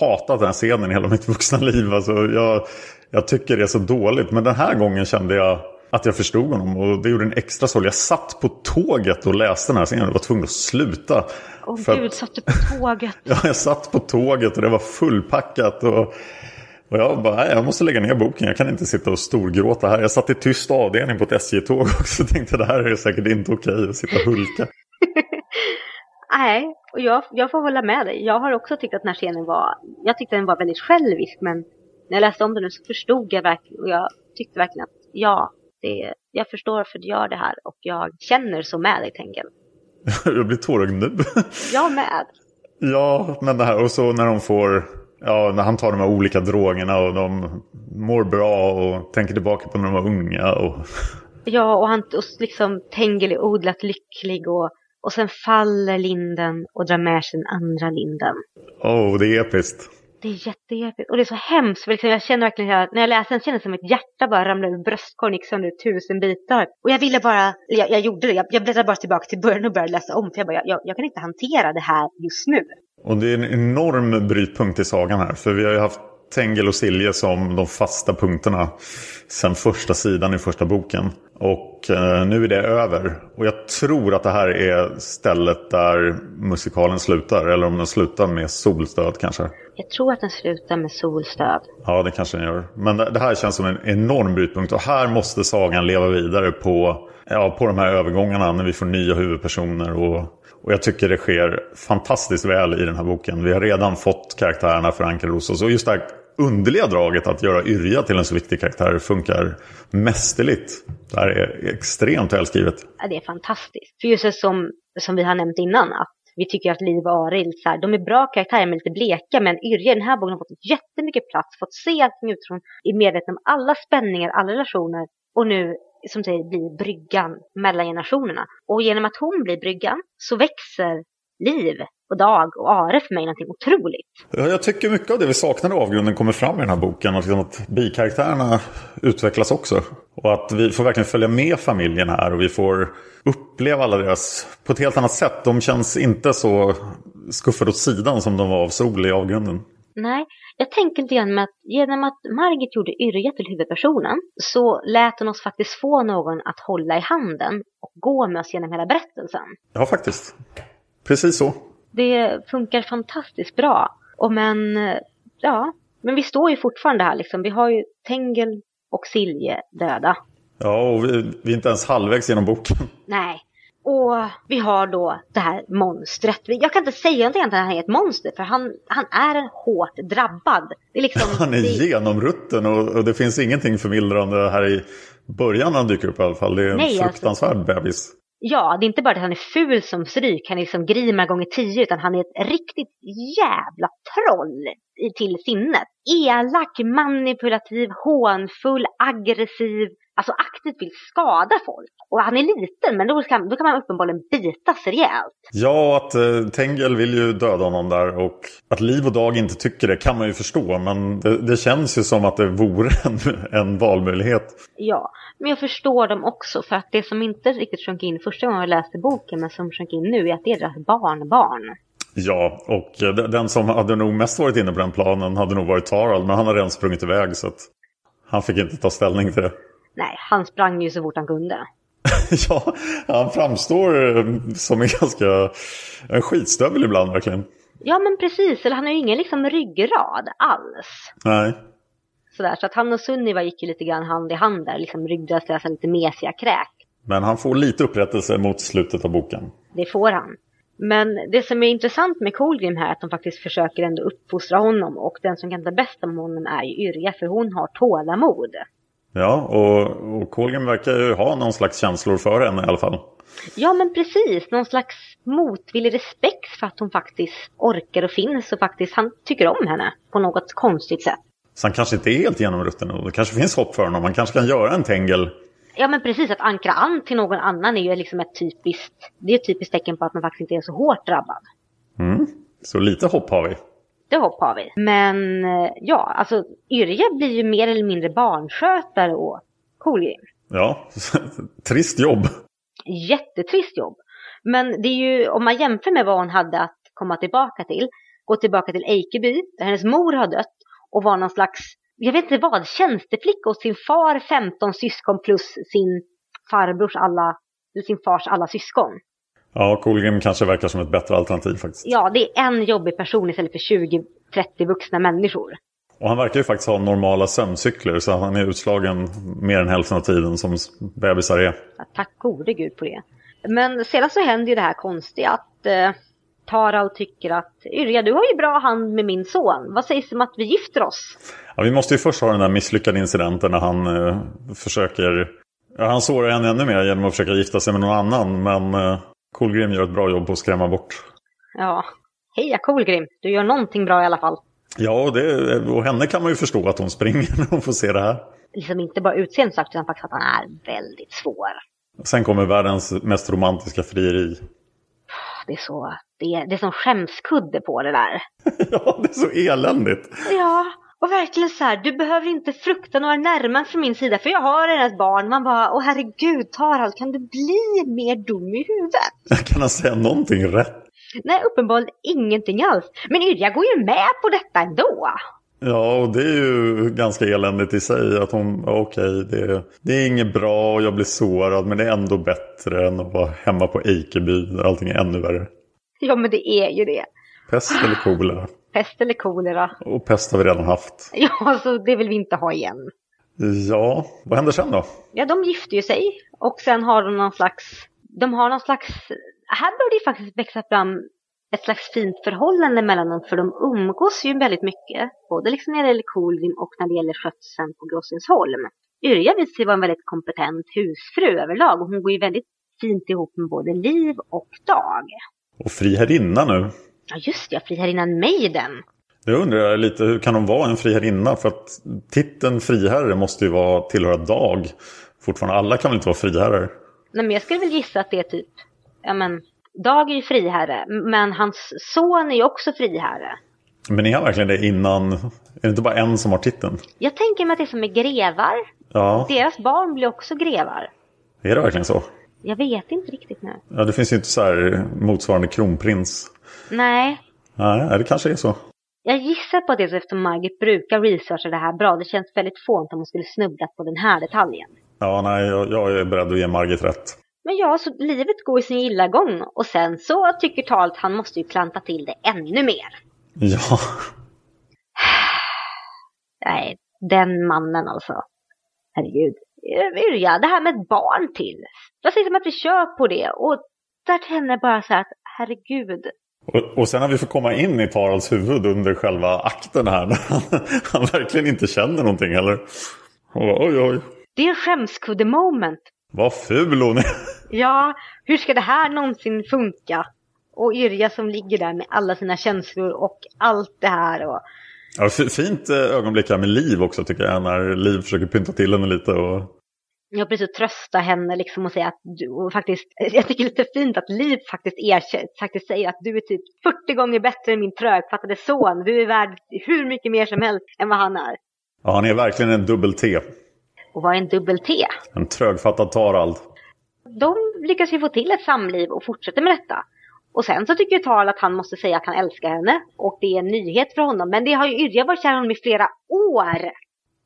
hatat den här scenen hela mitt vuxna liv. Alltså, jag, jag tycker det är så dåligt. Men den här gången kände jag att jag förstod honom och det gjorde en extra sorg. Jag satt på tåget och läste den här scenen och var tvungen att sluta. Åh oh, gud, satt du på tåget? ja, jag satt på tåget och det var fullpackat. Och och jag bara, jag måste lägga ner boken. Jag kan inte sitta och storgråta här. Jag satt i tyst avdelning på ett SJ-tåg också och tänkte det här är säkert inte okej att sitta och hulka. nej, och jag, jag får hålla med dig. Jag har också tyckt att den här scenen var, jag tyckte den var väldigt självisk. Men när jag läste om den nu så förstod jag verkligen, och jag tyckte verkligen att ja, det, jag förstår varför du gör det här och jag känner så med dig, Tengel. jag blir tårögd nu. jag med. Ja, men det här och så när de får Ja, när han tar de här olika drogerna och de mår bra och tänker tillbaka på när de var unga. Och... Ja, och han och liksom Tengel är odlat lycklig och, och sen faller linden och drar med sig den andra linden. Åh, oh, det är episkt. Det är jätteepiskt. Och det är så hemskt. För liksom jag känner verkligen att när jag läser den känner det som ett hjärta bara ramlar ur bröstkorgen gick sönder i tusen bitar. Och jag ville bara, jag, jag gjorde det, jag, jag bläddrade bara tillbaka till början och började läsa om. För jag bara, jag, jag kan inte hantera det här just nu. Och det är en enorm brytpunkt i sagan här. För vi har ju haft Tengel och Silje som de fasta punkterna sen första sidan i första boken. Och eh, nu är det över. Och jag tror att det här är stället där musikalen slutar. Eller om den slutar med solstöd kanske. Jag tror att den slutar med solstöd. Ja, det kanske den gör. Men det här känns som en enorm brytpunkt. Och här måste sagan leva vidare på, ja, på de här övergångarna. När vi får nya huvudpersoner och och jag tycker det sker fantastiskt väl i den här boken. Vi har redan fått karaktärerna förankrade hos oss. Och just det här underliga draget att göra Yrja till en så viktig karaktär funkar mästerligt. Det här är extremt välskrivet. Ja, det är fantastiskt. För just det som, som vi har nämnt innan, att vi tycker att Liv och Arild, så här, de är bra karaktärer men lite bleka. Men Yrja i den här boken har fått jättemycket plats, fått se allting utifrån, är medveten om alla spänningar, alla relationer. Och nu som säger, blir bryggan mellan generationerna. Och genom att hon blir bryggan så växer Liv och Dag och Are för mig någonting otroligt. Jag tycker mycket av det vi saknar i avgrunden kommer fram i den här boken. Och liksom att bikaraktärerna utvecklas också. Och att vi får verkligen följa med familjen här och vi får uppleva alla deras på ett helt annat sätt. De känns inte så skuffade åt sidan som de var av Sol i avgrunden. Nej, jag tänker lite grann med att genom att Margit gjorde Yrja till huvudpersonen så lät hon oss faktiskt få någon att hålla i handen och gå med oss genom hela berättelsen. Ja, faktiskt. Precis så. Det funkar fantastiskt bra. Och men, ja, men vi står ju fortfarande här liksom. Vi har ju Tengel och Silje döda. Ja, och vi, vi är inte ens halvvägs genom boken. Nej, och vi har då det här monstret. Jag kan inte säga någonting annat än att han är ett monster. För han, han är en hårt drabbad. Det är liksom, han är det... genomrutten och, och, det finns ingenting förmildrande här i början när han dyker upp i alla fall. Det är en Nej, alltså- fruktansvärd alltså... bebis. Ja, det är inte bara att han är ful som stryk, han är liksom Grimar gånger tio, utan han är ett riktigt jävla troll till sinnet. Elak, manipulativ, hånfull, aggressiv, alltså aktivt vill skada folk. Och han är liten, men då kan, då kan man uppenbarligen bitas rejält. Ja, att eh, Tengel vill ju döda honom där och att Liv och Dag inte tycker det kan man ju förstå. Men det, det känns ju som att det vore en, en valmöjlighet. Ja, men jag förstår dem också. För att det som inte riktigt sjönk in första gången jag läste boken, men som sjönk in nu, är att det är deras barnbarn. Ja, och eh, den som hade nog mest varit inne på den planen hade nog varit Tarald. Men han har redan sprungit iväg så att han fick inte ta ställning till det. Nej, han sprang ju så fort han kunde. ja, han framstår eh, som en ganska en skitstövel ibland verkligen. Ja, men precis. Eller han har ju ingen liksom ryggrad alls. Nej. Sådär, så att han och Sunniva gick ju lite grann hand i hand där, liksom ryggradslösa, lite mesiga kräk. Men han får lite upprättelse mot slutet av boken. Det får han. Men det som är intressant med Colgrim här är att de faktiskt försöker ändå uppfostra honom och den som kan ta bäst om honom är ju Yrja för hon har tålamod. Ja, och, och Colgrim verkar ju ha någon slags känslor för henne i alla fall. Ja, men precis. Någon slags motvillig respekt för att hon faktiskt orkar och finns och faktiskt han tycker om henne på något konstigt sätt. Så han kanske inte är helt genomrutten och det kanske finns hopp för honom. Han kanske kan göra en Tengel. Ja, men precis. Att ankra an till någon annan är ju liksom ett typiskt, det är ett typiskt tecken på att man faktiskt inte är så hårt drabbad. Mm. Så lite hopp har vi. Det hopp har vi. Men eh, ja, alltså Yrja blir ju mer eller mindre barnskötare och Colgrim. Ja, trist jobb. Jättetrist jobb. Men det är ju, om man jämför med vad hon hade att komma tillbaka till, gå tillbaka till Eikeby, där hennes mor har dött och var någon slags, jag vet inte vad, tjänsteflicka hos sin far, 15 syskon plus sin farbrors alla, eller sin fars alla syskon. Ja, Colgrim kanske verkar som ett bättre alternativ faktiskt. Ja, det är en jobbig person istället för 20-30 vuxna människor. Och han verkar ju faktiskt ha normala sömncykler så han är utslagen mer än hälften av tiden som bebisar är. Ja, tack gode gud på det. Men sedan så händer ju det här konstiga att eh, Tarald tycker att Yrja, du har ju bra hand med min son. Vad sägs om att vi gifter oss? Ja, vi måste ju först ha den där misslyckade incidenten när han eh, försöker... Ja, han sårar henne ännu mer genom att försöka gifta sig med någon annan. Men eh, Colgrim gör ett bra jobb på att skrämma bort. Ja, heja Colgrim. Du gör någonting bra i alla fall. Ja, och, det, och henne kan man ju förstå att hon springer när hon får se det här. Liksom inte bara utseendet sagt utan faktiskt att han är väldigt svår. Sen kommer världens mest romantiska frieri. Det är så, det är, det är som skämskudde på det där. ja, det är så eländigt. Ja, och verkligen så här, du behöver inte frukta några närmare från min sida för jag har redan ett barn. Man bara, åh herregud Tarald, kan du bli mer dum i huvudet? Kan han säga någonting rätt? Nej, uppenbarligen ingenting alls. Men Yrja går ju med på detta ändå. Ja, och det är ju ganska eländigt i sig. Att hon, okej, okay, det, det är inget bra och jag blir sårad. Men det är ändå bättre än att vara hemma på Eikeby där allting är ännu värre. Ja, men det är ju det. Pest eller kolera? Pest eller kolera. Och pest har vi redan haft. Ja, så det vill vi inte ha igen. Ja, vad händer sen då? Ja, de gifter ju sig. Och sen har de någon slags... De har någon slags... Här bör det faktiskt växa fram ett slags fint förhållande mellan dem för de umgås ju väldigt mycket. Både liksom när det gäller Kolvin och när det gäller skötseln på Grossinsholm. Yrja visar sig vara en väldigt kompetent husfru överlag och hon går ju väldigt fint ihop med både Liv och Dag. Och friherrinna nu. Ja just ja, friherrinnan Maiden. Jag undrar lite, hur kan hon vara en friherrinna? För att titeln friherre måste ju vara tillhöra Dag. Fortfarande, alla kan väl inte vara friherrar? Nej men jag skulle väl gissa att det är typ, ja men Dag är ju friherre, men hans son är ju också friherre. Men är han verkligen det innan? Är det inte bara en som har titeln? Jag tänker mig att det är som med grevar. Ja. Deras barn blir också grevar. Är det verkligen så? Jag vet inte riktigt nu. Ja, det finns ju inte så här motsvarande kronprins. Nej. Nej, det kanske är så. Jag gissar på det eftersom Margit brukar researcha det här bra. Det känns väldigt fånt om hon skulle snubbla på den här detaljen. Ja, nej, jag, jag är beredd att ge Margit rätt. Men ja, så livet går i sin gilla gång. Och sen så tycker Tal att han måste ju klanta till det ännu mer. Ja. Nej, den mannen alltså. Herregud. Yrja, det här med ett barn till. Vad sägs om att vi kör på det? Och där känner jag bara så här att herregud. Och, och sen har vi fått komma in i Tarals huvud under själva akten här. När han, han verkligen inte känner någonting heller. Oj, oj. Det är en skämskudde-moment. Vad ful hon är. Ja, hur ska det här någonsin funka? Och Yrja som ligger där med alla sina känslor och allt det här. Och... Ja, fint ögonblick här med Liv också tycker jag. När Liv försöker pynta till henne lite. Och... Ja, precis. Trösta henne liksom och säga att du, och faktiskt, jag tycker det är lite fint att Liv faktiskt, erkänner, faktiskt säger att du är typ 40 gånger bättre än min trögfattade son. Du är värd hur mycket mer som helst än vad han är. Ja, han är verkligen en dubbel-T. Och vad är en dubbel-T? En trögfattad Tarald. De lyckas ju få till ett samliv och fortsätter med detta. Och sen så tycker Tarald att han måste säga att han älskar henne. Och det är en nyhet för honom. Men det har ju Yrja varit kär honom i flera år.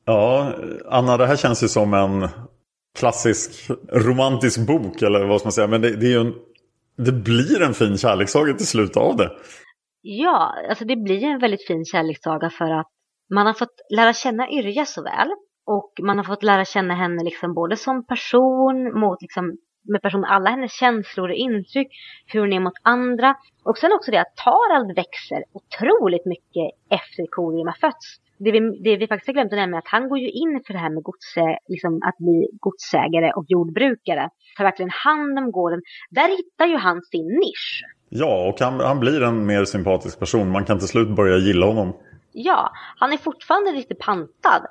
Ja, Anna, det här känns ju som en klassisk romantisk bok eller vad ska man säga. Men det, det är ju en, det blir en fin kärlekssaga till slut av det. Ja, alltså det blir en väldigt fin kärlekssaga för att man har fått lära känna Yrja så väl. Och man har fått lära känna henne liksom både som person mot liksom med person, alla hennes känslor och intryck, hur hon är mot andra. Och sen också det att Tarald växer otroligt mycket efter Korium har fötts. Det vi, det vi faktiskt har glömt att nämna är att han går ju in för det här med godse, liksom att bli godsägare och jordbrukare. Tar verkligen hand om gården. Där hittar ju han sin nisch. Ja, och han, han blir en mer sympatisk person. Man kan till slut börja gilla honom. Ja, han är fortfarande lite pantad.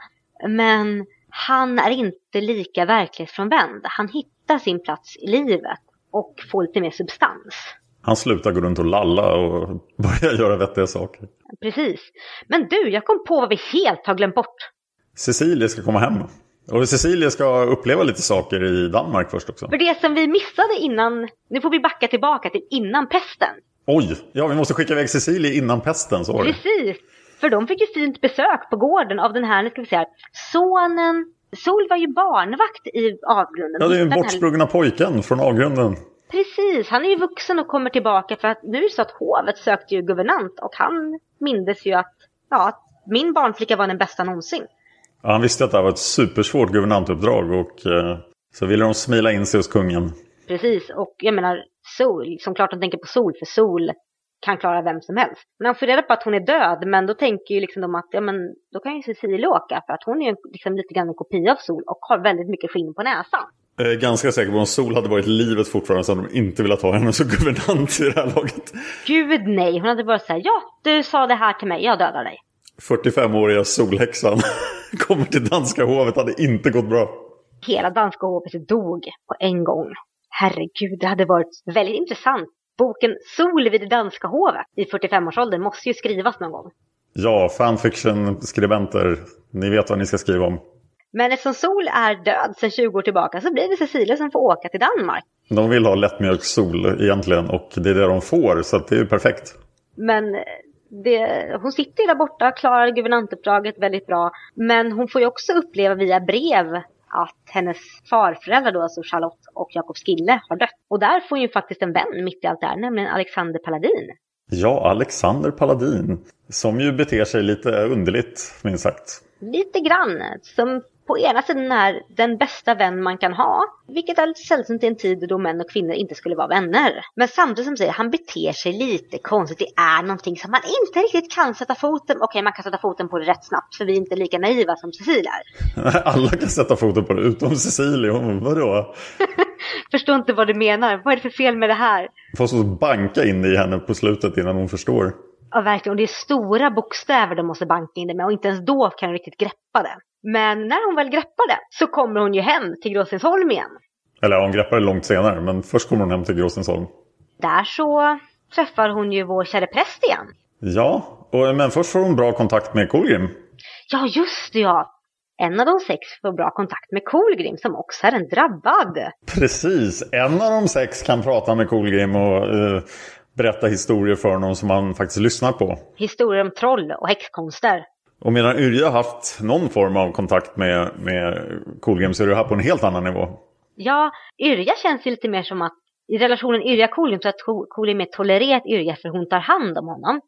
Men han är inte lika verklighetsfrånvänd. Han hittar sin plats i livet och får lite mer substans. Han slutar gå runt och lalla och börjar göra vettiga saker. Precis. Men du, jag kom på vad vi helt har glömt bort. Cecilia ska komma hem. Och Cecilia ska uppleva lite saker i Danmark först också. För det som vi missade innan, nu får vi backa tillbaka till innan pesten. Oj, ja vi måste skicka iväg Cecilia innan pesten, så. Precis. För de fick ju fint besök på gården av den här, nu ska vi säga, sonen. Sol var ju barnvakt i avgrunden. Ja, det är ju den bortsprungna pojken från avgrunden. Precis, han är ju vuxen och kommer tillbaka för att nu är det så att hovet sökte ju guvernant och han mindes ju att, ja, min barnflicka var den bästa någonsin. Ja, han visste att det här var ett supersvårt guvernantuppdrag och eh, så ville de smila in sig hos kungen. Precis, och jag menar Sol, som klart de tänker på Sol, för Sol kan klara vem som helst. Men han får reda på att hon är död, men då tänker ju liksom de att ja, men då kan ju Cecilia åka för att hon är ju liksom lite grann en kopia av Sol och har väldigt mycket skinn på näsan. Jag är ganska säker på att om Sol hade varit livet fortfarande så hade de inte velat ha henne som guvernant i det här laget. Gud nej, hon hade bara sagt ja, du sa det här till mig, jag dödar dig. 45-åriga solhäxan kommer till danska hovet hade inte gått bra. Hela danska hovet dog på en gång. Herregud, det hade varit väldigt intressant boken Sol vid det danska hovet i 45-årsåldern måste ju skrivas någon gång. Ja, fanfiction-skribenter, ni vet vad ni ska skriva om. Men eftersom Sol är död sedan 20 år tillbaka så blir det Cecilia som får åka till Danmark. De vill ha lättmjölkssol egentligen och det är det de får så det är ju perfekt. Men det, hon sitter ju där borta, klarar guvernantuppdraget väldigt bra. Men hon får ju också uppleva via brev att hennes farföräldrar då, alltså Charlotte och Jakob Skille, har dött. Och där får ju faktiskt en vän mitt i allt det här, nämligen Alexander Paladin. Ja, Alexander Paladin. Som ju beter sig lite underligt, minst sagt. Lite grann. Som på ena sidan är den bästa vän man kan ha, vilket är lite sällsynt i en tid då män och kvinnor inte skulle vara vänner. Men samtidigt som säger han beter sig lite konstigt, det är någonting som man inte riktigt kan sätta foten Okej, okay, man kan sätta foten på det rätt snabbt, för vi är inte lika naiva som Cecilia är. Alla kan sätta foten på det, utom Cecilia. Vadå? förstår inte vad du menar. Vad är det för fel med det här? Får så banka in i henne på slutet innan hon förstår. Ja, verkligen. Och det är stora bokstäver de måste banka in det med och inte ens då kan de riktigt greppa det. Men när hon väl greppar det så kommer hon ju hem till Gråstensholm igen. Eller hon greppar det långt senare, men först kommer hon hem till Gråstensholm. Där så träffar hon ju vår kära präst igen. Ja, och, men först får hon bra kontakt med Kolgrim. Ja, just det ja. En av de sex får bra kontakt med Kolgrim som också är en drabbad. Precis, en av de sex kan prata med Kolgrim och uh, berätta historier för honom som han faktiskt lyssnar på. Historier om troll och häxkonster. Och medan Yrja har haft någon form av kontakt med, med Kolgrim så är det här på en helt annan nivå. Ja, Yrja känns ju lite mer som att i relationen Yrja-Kolgrim så att Kolgrim är tolererat Yrja för hon tar hand om honom.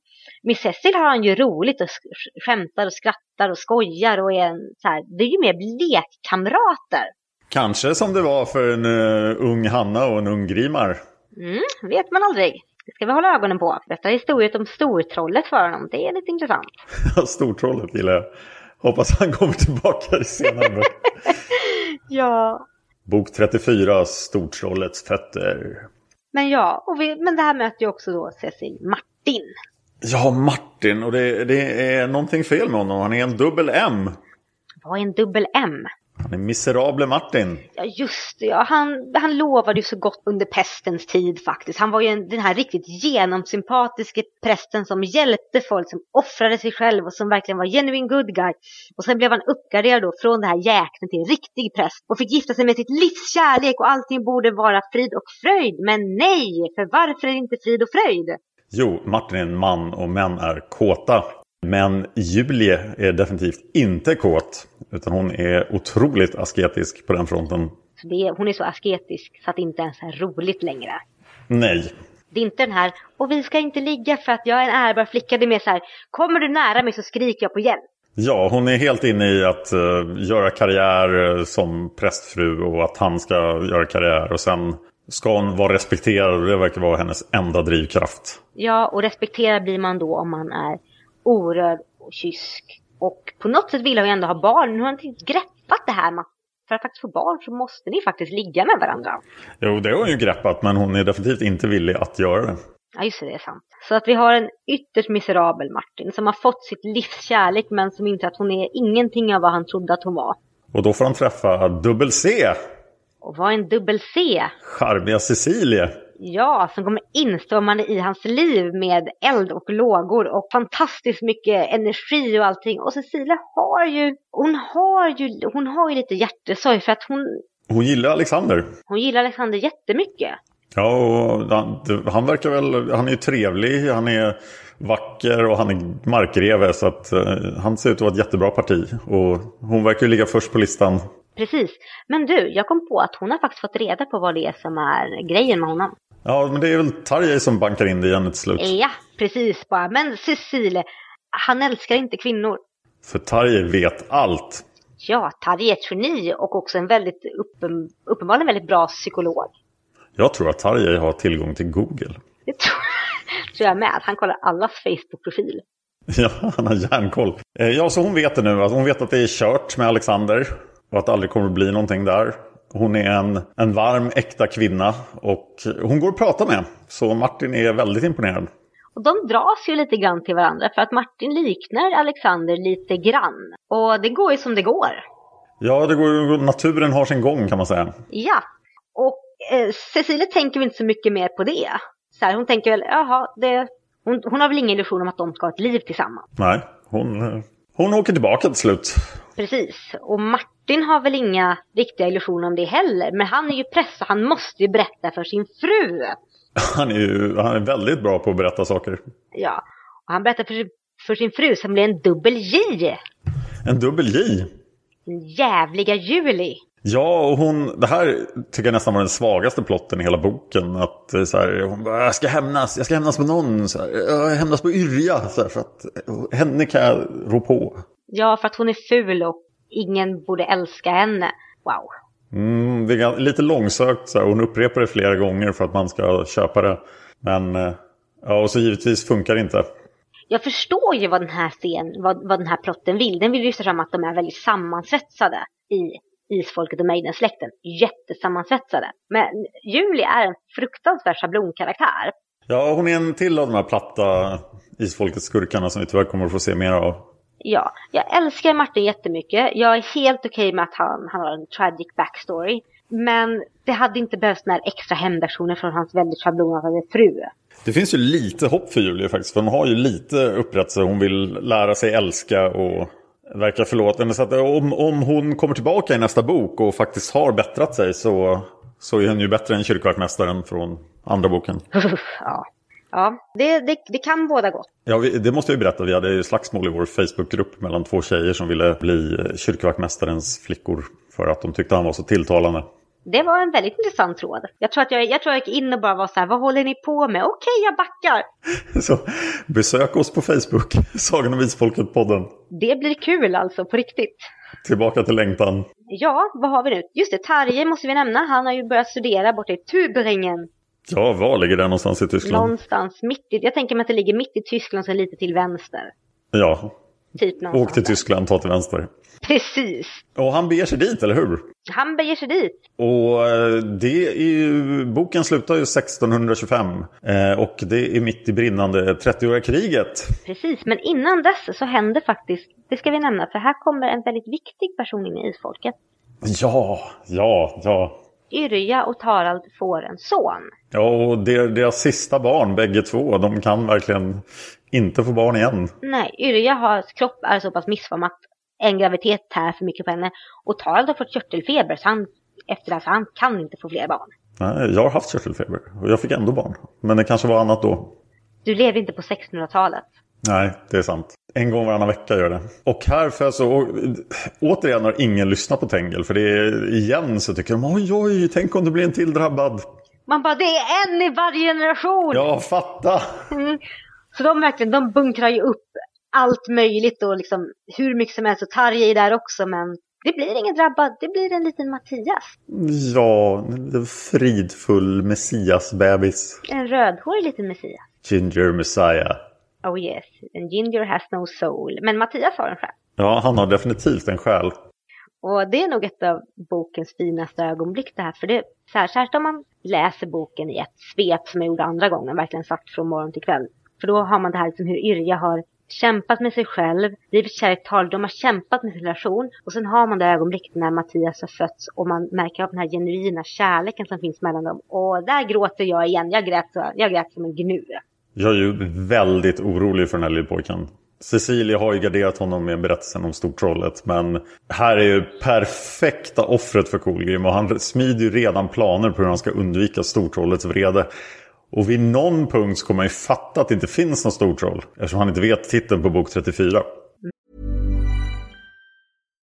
Med Cecil har han ju roligt och skämtar och skrattar och skojar och är en, så här, det är ju mer lekkamrater. Kanske som det var för en uh, ung Hanna och en ung Grimar. Mm, vet man aldrig. Det ska vi hålla ögonen på. Detta är historiet om stortrollet för honom. Det är lite intressant. Stortrollet gillar jag. Hoppas han kommer tillbaka i senare Ja. Bok 34, Stortrollets fötter. Men ja, och vi, men det här möter ju också då Cecil Martin. Ja, Martin. Och det, det är någonting fel med honom. Han är en dubbel M. Vad är en dubbel M? Han är miserable Martin. Ja just det, ja. han, han lovade ju så gott under pestens tid faktiskt. Han var ju en, den här riktigt genomsympatiske prästen som hjälpte folk, som offrade sig själv och som verkligen var genuine good guy. Och sen blev han uppgraderad då från det här jäknet till en riktig präst och fick gifta sig med sitt livs kärlek och allting borde vara frid och fröjd. Men nej, för varför är det inte frid och fröjd? Jo, Martin är en man och män är kåta. Men Julie är definitivt inte kåt. Utan hon är otroligt asketisk på den fronten. Det, hon är så asketisk så att det inte ens är roligt längre. Nej. Det är inte den här, och vi ska inte ligga för att jag är en ärbar flicka. Det är mer så här, kommer du nära mig så skriker jag på hjälp. Ja, hon är helt inne i att uh, göra karriär uh, som prästfru och att han ska göra karriär. Och sen ska hon vara respekterad och det verkar vara hennes enda drivkraft. Ja, och respekterad blir man då om man är orörd och kysk. Och på något sätt vill hon ju ändå ha barn. Nu har hon inte greppat det här med för att faktiskt få barn så måste ni faktiskt ligga med varandra. Jo, det har hon ju greppat, men hon är definitivt inte villig att göra det. Ja, just det, det är sant. Så att vi har en ytterst miserabel Martin som har fått sitt livs kärlek men som inser att hon är ingenting av vad han trodde att hon var. Och då får han träffa Dubbel C. Och vad är en dubbel C? Charmiga Cecilie. Ja, som kommer inströmmande i hans liv med eld och lågor och fantastiskt mycket energi och allting. Och Cecilia har ju, hon har ju, hon har ju lite hjärtesorg för att hon... Hon gillar Alexander. Hon gillar Alexander jättemycket. Ja, och han, han verkar väl, han är ju trevlig, han är vacker och han är markreve så att uh, han ser ut att vara ett jättebra parti. Och hon verkar ju ligga först på listan. Precis. Men du, jag kom på att hon har faktiskt fått reda på vad det är som är grejen med honom. Ja, men det är väl Tarjei som bankar in det igen till slut. Ja, precis bara. Men Cecile, han älskar inte kvinnor. För Tarjei vet allt. Ja, Tarjei är ett geni och också en väldigt uppen, uppenbarligen väldigt bra psykolog. Jag tror att Tarjei har tillgång till Google. Det tror, tror jag med. Han kollar allas Facebook-profil. Ja, han har järnkoll. Eh, ja, så hon vet det nu. Hon vet att det är kört med Alexander. Och att det aldrig kommer att bli någonting där. Hon är en, en varm, äkta kvinna och hon går att prata med. Så Martin är väldigt imponerad. Och de dras ju lite grann till varandra för att Martin liknar Alexander lite grann. Och det går ju som det går. Ja, det går, naturen har sin gång kan man säga. Ja, och eh, Cecilia tänker väl inte så mycket mer på det. Så här, hon tänker väl, jaha, det, hon, hon har väl ingen illusion om att de ska ha ett liv tillsammans. Nej, hon, hon åker tillbaka till slut. Precis, och Martin har väl inga riktiga illusioner om det heller. Men han är ju och han måste ju berätta för sin fru. Han är ju han är väldigt bra på att berätta saker. Ja, och han berättar för, för sin fru som blir en dubbel J. En dubbel J? Den jävliga Julie. Ja, och hon, det här tycker jag nästan var den svagaste plotten i hela boken. Att så här, hon bara, jag ska hämnas, jag ska hämnas på någon. Så här, jag hämnas på Yrja. Så här, för att henne kan jag rå på. Ja, för att hon är ful och ingen borde älska henne. Wow. Mm, det är lite långsökt. Så här. Hon upprepar det flera gånger för att man ska köpa det. Men eh, ja, och så givetvis funkar det inte. Jag förstår ju vad den här scenen, vad, vad den här plotten vill. Den vill lyfta fram att de är väldigt sammansvetsade i Isfolket och Maiden-släkten. Jättesammansvetsade. Men Julie är en fruktansvärd schablonkaraktär. Ja, hon är en till av de här platta Isfolket-skurkarna som vi tyvärr kommer att få se mer av. Ja, jag älskar Martin jättemycket. Jag är helt okej okay med att han, han har en tragic backstory. Men det hade inte behövts den här extra hämndaktionen från hans väldigt schablonartade fru. Det finns ju lite hopp för Julia faktiskt. För hon har ju lite upprättelse. Hon vill lära sig älska och verkar förlåtande. Så att om, om hon kommer tillbaka i nästa bok och faktiskt har bättrat sig så, så är hon ju bättre än kyrkvaktmästaren från andra boken. ja. Ja, det, det, det kan båda gott. Ja, vi, det måste jag ju berätta. Vi hade ju slagsmål i vår Facebookgrupp mellan två tjejer som ville bli kyrkvaktmästarens flickor för att de tyckte han var så tilltalande. Det var en väldigt intressant tråd. Jag tror att jag, jag, tror jag gick in och bara var så här, vad håller ni på med? Okej, jag backar. Så besök oss på Facebook, Sagan om Isfolket-podden. Det blir kul alltså, på riktigt. Tillbaka till längtan. Ja, vad har vi nu? Just det, Tarje måste vi nämna. Han har ju börjat studera borta i Tübingen. Ja, var ligger det någonstans i Tyskland? Någonstans mitt i, jag tänker mig att det ligger mitt i Tyskland, så lite till vänster. Ja, Typ åk till Tyskland, ta till vänster. Precis. Och han beger sig dit, eller hur? Han beger sig dit. Och eh, det är ju, boken slutar ju 1625 eh, och det är mitt i brinnande 30-åriga kriget. Precis, men innan dess så händer faktiskt, det ska vi nämna, för här kommer en väldigt viktig person in i isfolket. Ja, ja, ja. Yrja och Tarald får en son. Ja, och deras sista barn, bägge två, de kan verkligen inte få barn igen. Nej, Yrja har kropp är så pass missformat en graviditet tär för mycket på henne. Och Tarald har fått körtelfeber så han, efter det så han kan inte få fler barn. Nej, jag har haft körtelfeber och jag fick ändå barn. Men det kanske var annat då. Du levde inte på 1600-talet. Nej, det är sant. En gång varannan vecka gör det. Och här för så, återigen har ingen lyssnat på Tengel. För det är, igen så tycker de oj oj, tänk om det blir en till drabbad. Man bara, det är en i varje generation! Ja, fatta! Mm. Så de verkligen, de bunkrar ju upp allt möjligt och liksom hur mycket som helst att targa i där också. Men det blir ingen drabbad, det blir en liten Mattias. Ja, en fridfull Messias-bebis. En rödhårig liten Messias. Ginger Messiah. Oh yes, and Ginger has no soul. Men Mattias har en själ. Ja, han har definitivt en själ. Och det är nog ett av bokens finaste ögonblick det här. För det, särskilt om man läser boken i ett svep som jag gjorde andra gången, verkligen sagt från morgon till kväll. För då har man det här liksom hur Yrja har kämpat med sig själv, blivit kär i tal, de har kämpat med sin relation. Och sen har man det ögonblicket när Mattias har fötts och man märker av den här genuina kärleken som finns mellan dem. Och där gråter jag igen, jag grät, jag grät som en gnu. Jag är ju väldigt orolig för den här lillpojken. Cecilia har ju garderat honom med berättelsen om Stortrollet. Men här är ju perfekta offret för Kolgrim. Och han smider ju redan planer på hur han ska undvika Stortrollets vrede. Och vid någon punkt så kommer han ju fatta att det inte finns någon stortroll. Eftersom han inte vet titeln på bok 34.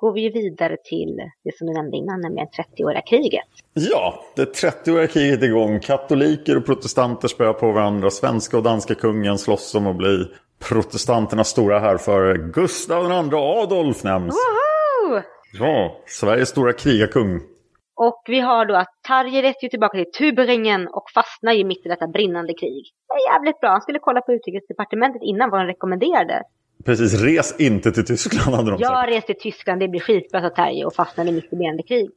går vi vidare till det som du nämnde innan, nämligen 30-åriga kriget. Ja, det 30-åriga kriget är igång. Katoliker och protestanter spöar på varandra. Svenska och danska kungen slåss om att bli protestanternas stora härförare. Gustav II Adolf nämns. Woho! Ja, Sveriges stora krigarkung. Och vi har då att Tarje rätt ju tillbaka till Tuberingen och fastnar ju mitt i detta brinnande krig. Det är jävligt bra. Han skulle kolla på utrikesdepartementet innan vad de rekommenderade. Precis, res inte till Tyskland hade de sagt. Jag reste till Tyskland, det blir skitbra, sa Terje och fastnade mitt i krig.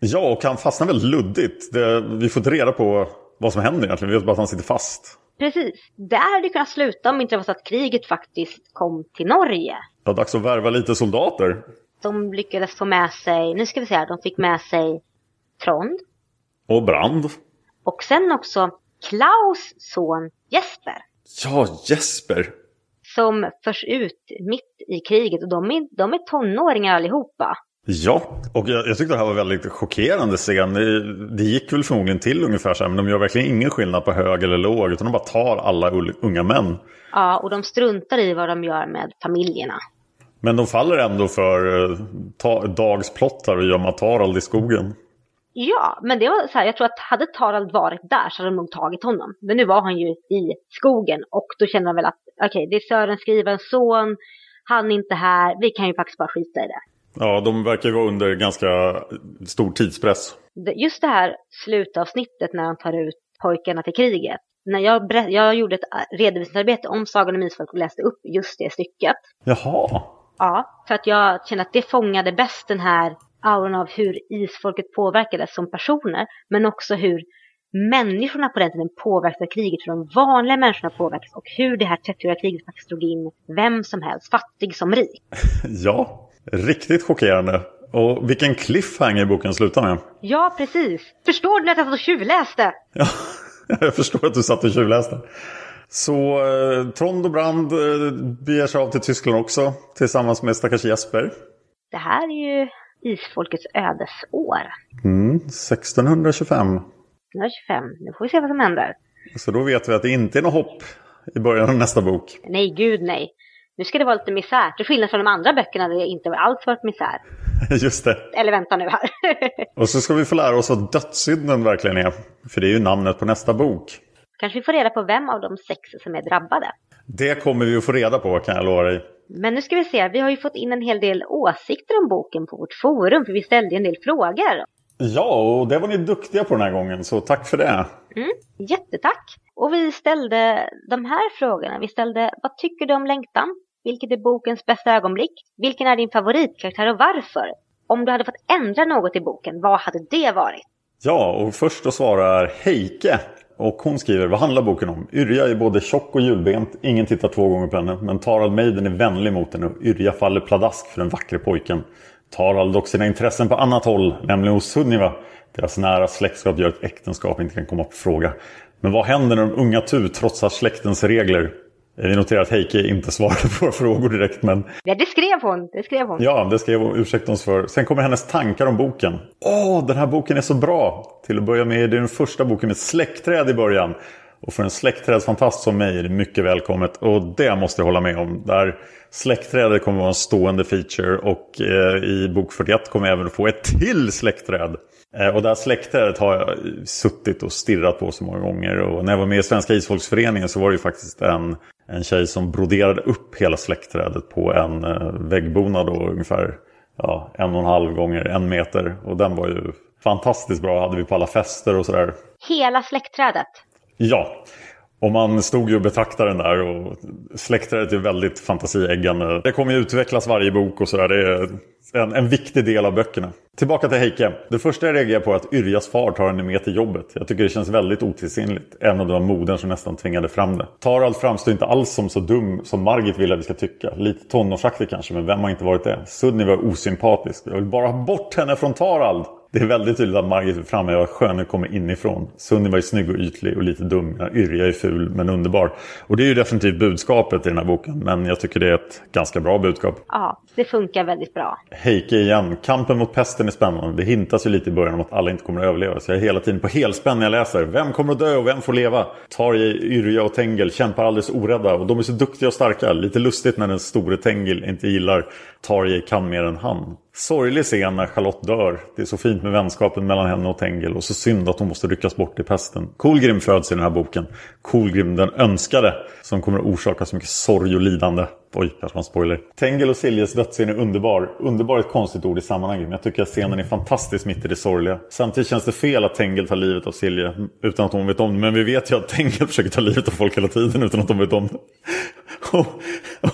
Ja, och han fastnar väldigt luddigt. Det, vi får inte reda på vad som händer egentligen. Vi vet bara att han sitter fast. Precis. Där hade det kunnat sluta om inte det var så att kriget faktiskt kom till Norge. Det var dags att värva lite soldater. De lyckades få med sig, nu ska vi se här, de fick med sig Trond. Och Brand. Och sen också Klaus son Jesper. Ja, Jesper. Som förs ut mitt i kriget och de är, de är tonåringar allihopa. Ja, och jag, jag tyckte det här var väldigt chockerande scen. Det, det gick väl förmodligen till ungefär så här, men de gör verkligen ingen skillnad på hög eller låg, utan de bara tar alla unga män. Ja, och de struntar i vad de gör med familjerna. Men de faller ändå för eh, ta, Dags plottar och gömma Tarald i skogen. Ja, men det var så här, jag tror att hade Tarald varit där så hade de nog tagit honom. Men nu var han ju i skogen och då kände de väl att okej, okay, det är Sören skrivens son, han är inte här, vi kan ju faktiskt bara skita i det. Ja, de verkar ju vara under ganska stor tidspress. Just det här slutavsnittet när han tar ut pojkarna till kriget. När jag, jag gjorde ett redovisningsarbete om Sagan om Isfolk och läste upp just det stycket. Jaha. Ja, för att jag kände att det fångade bäst den här auran av hur isfolket påverkades som personer. Men också hur människorna på den tiden påverkade kriget. Hur de vanliga människorna påverkades. Och hur det här 30-åriga kriget faktiskt drog in vem som helst, fattig som rik. ja, riktigt chockerande. Och vilken cliffhanger boken slutar med. Ja, precis. Förstår du att jag satt och tjuvläste? Ja, jag förstår att du satt och tjuvläste. Så eh, Trond och Brand eh, beger sig av till Tyskland också tillsammans med stackars Jesper. Det här är ju isfolkets ödesår. Mm, 1625. 1625. Nu får vi se vad som händer. Så då vet vi att det inte är något hopp i början av nästa bok. Nej, gud nej. Nu ska det vara lite misär. Till skillnad från de andra böckerna där det inte alls varit misär. Just det. Eller vänta nu här. Och så ska vi få lära oss vad dödssynden verkligen är. För det är ju namnet på nästa bok. Kanske vi får reda på vem av de sex som är drabbade. Det kommer vi att få reda på kan jag lova dig. Men nu ska vi se, vi har ju fått in en hel del åsikter om boken på vårt forum, för vi ställde en del frågor. Ja, och det var ni duktiga på den här gången, så tack för det. Mm, jättetack! Och vi ställde de här frågorna. Vi ställde, vad tycker du om längtan? Vilket är bokens bästa ögonblick? Vilken är din favoritkaraktär och varför? Om du hade fått ändra något i boken, vad hade det varit? Ja, och först att svara Heike. Och hon skriver, vad handlar boken om? Yrja är både tjock och hjulbent, ingen tittar två gånger på henne. Men Tarald Maiden är vänlig mot henne och Yrja faller pladask för den vackre pojken. Tarald dock sina intressen på annat håll, nämligen hos Sunniva. Deras nära släktskap gör att äktenskap inte kan komma på fråga. Men vad händer när de unga Tu trotsar släktens regler? Vi noterar att Heike inte svarade på våra frågor direkt. Men... Ja, det skrev hon. Det skrev hon. Ja, det skrev hon. Ursäkta oss för. Sen kommer hennes tankar om boken. Åh, den här boken är så bra! Till att börja med är det den första boken med släktträd i början. Och för en släktträdsfantast som mig är det mycket välkommet. Och det måste jag hålla med om. Där släktträdet kommer att vara en stående feature. Och eh, i bok 41 kommer jag även få ett till släktträd. Eh, och det här släktträdet har jag suttit och stirrat på så många gånger. Och när jag var med i Svenska Isfolksföreningen så var det ju faktiskt en, en tjej som broderade upp hela släktträdet på en eh, väggbonad ungefär ja, en och en halv gånger en meter. Och den var ju fantastiskt bra, hade vi på alla fester och sådär. Hela släktträdet? Ja, och man stod ju och betraktade den där och släktträdet är väldigt fantasieggande. Det kommer ju utvecklas varje bok och sådär. Det är en, en viktig del av böckerna. Tillbaka till Heike. Det första jag reagerar på är att Yrjas far tar henne med till jobbet. Jag tycker det känns väldigt otidsenligt. Även om det var modern som nästan tvingade fram det. Tarald framstår inte alls som så dum som Margit vill att vi ska tycka. Lite tonårsaktig kanske, men vem har inte varit det? Sunni var osympatisk. Jag vill bara ha bort henne från Tarald. Det är väldigt tydligt att Margit vill framhäva att skönhet kommer inifrån. Sunniva är snygg och ytlig och lite dum. Yrja är ful men underbar. Och det är ju definitivt budskapet i den här boken. Men jag tycker det är ett ganska bra budskap. Ja, det funkar väldigt bra. Heike igen. Kampen mot pesten är spännande. Det hintas ju lite i början om att alla inte kommer att överleva. Så jag är hela tiden på helspänn när jag läser. Vem kommer att dö och vem får leva? Tarjei, Yrja och Tengel kämpar alldeles orädda. Och de är så duktiga och starka. Lite lustigt när den store Tengel inte gillar Tarjei kan mer än han. Sorglig scen när Charlotte dör. Det är så fint med vänskapen mellan henne och Tengel. Och så synd att hon måste ryckas bort i pesten. Kolgrim föds i den här boken. Kolgrim den önskade. Som kommer att orsaka så mycket sorg och lidande. Oj, kanske man spoiler. Tengel och Siljes dödsscen är underbar. Underbar är ett konstigt ord i sammanhanget. Men jag tycker att scenen är fantastisk mitt i det sorgliga. Samtidigt känns det fel att Tengel tar livet av Silje. Utan att hon vet om det. Men vi vet ju att Tengel försöker ta livet av folk hela tiden utan att de vet om det.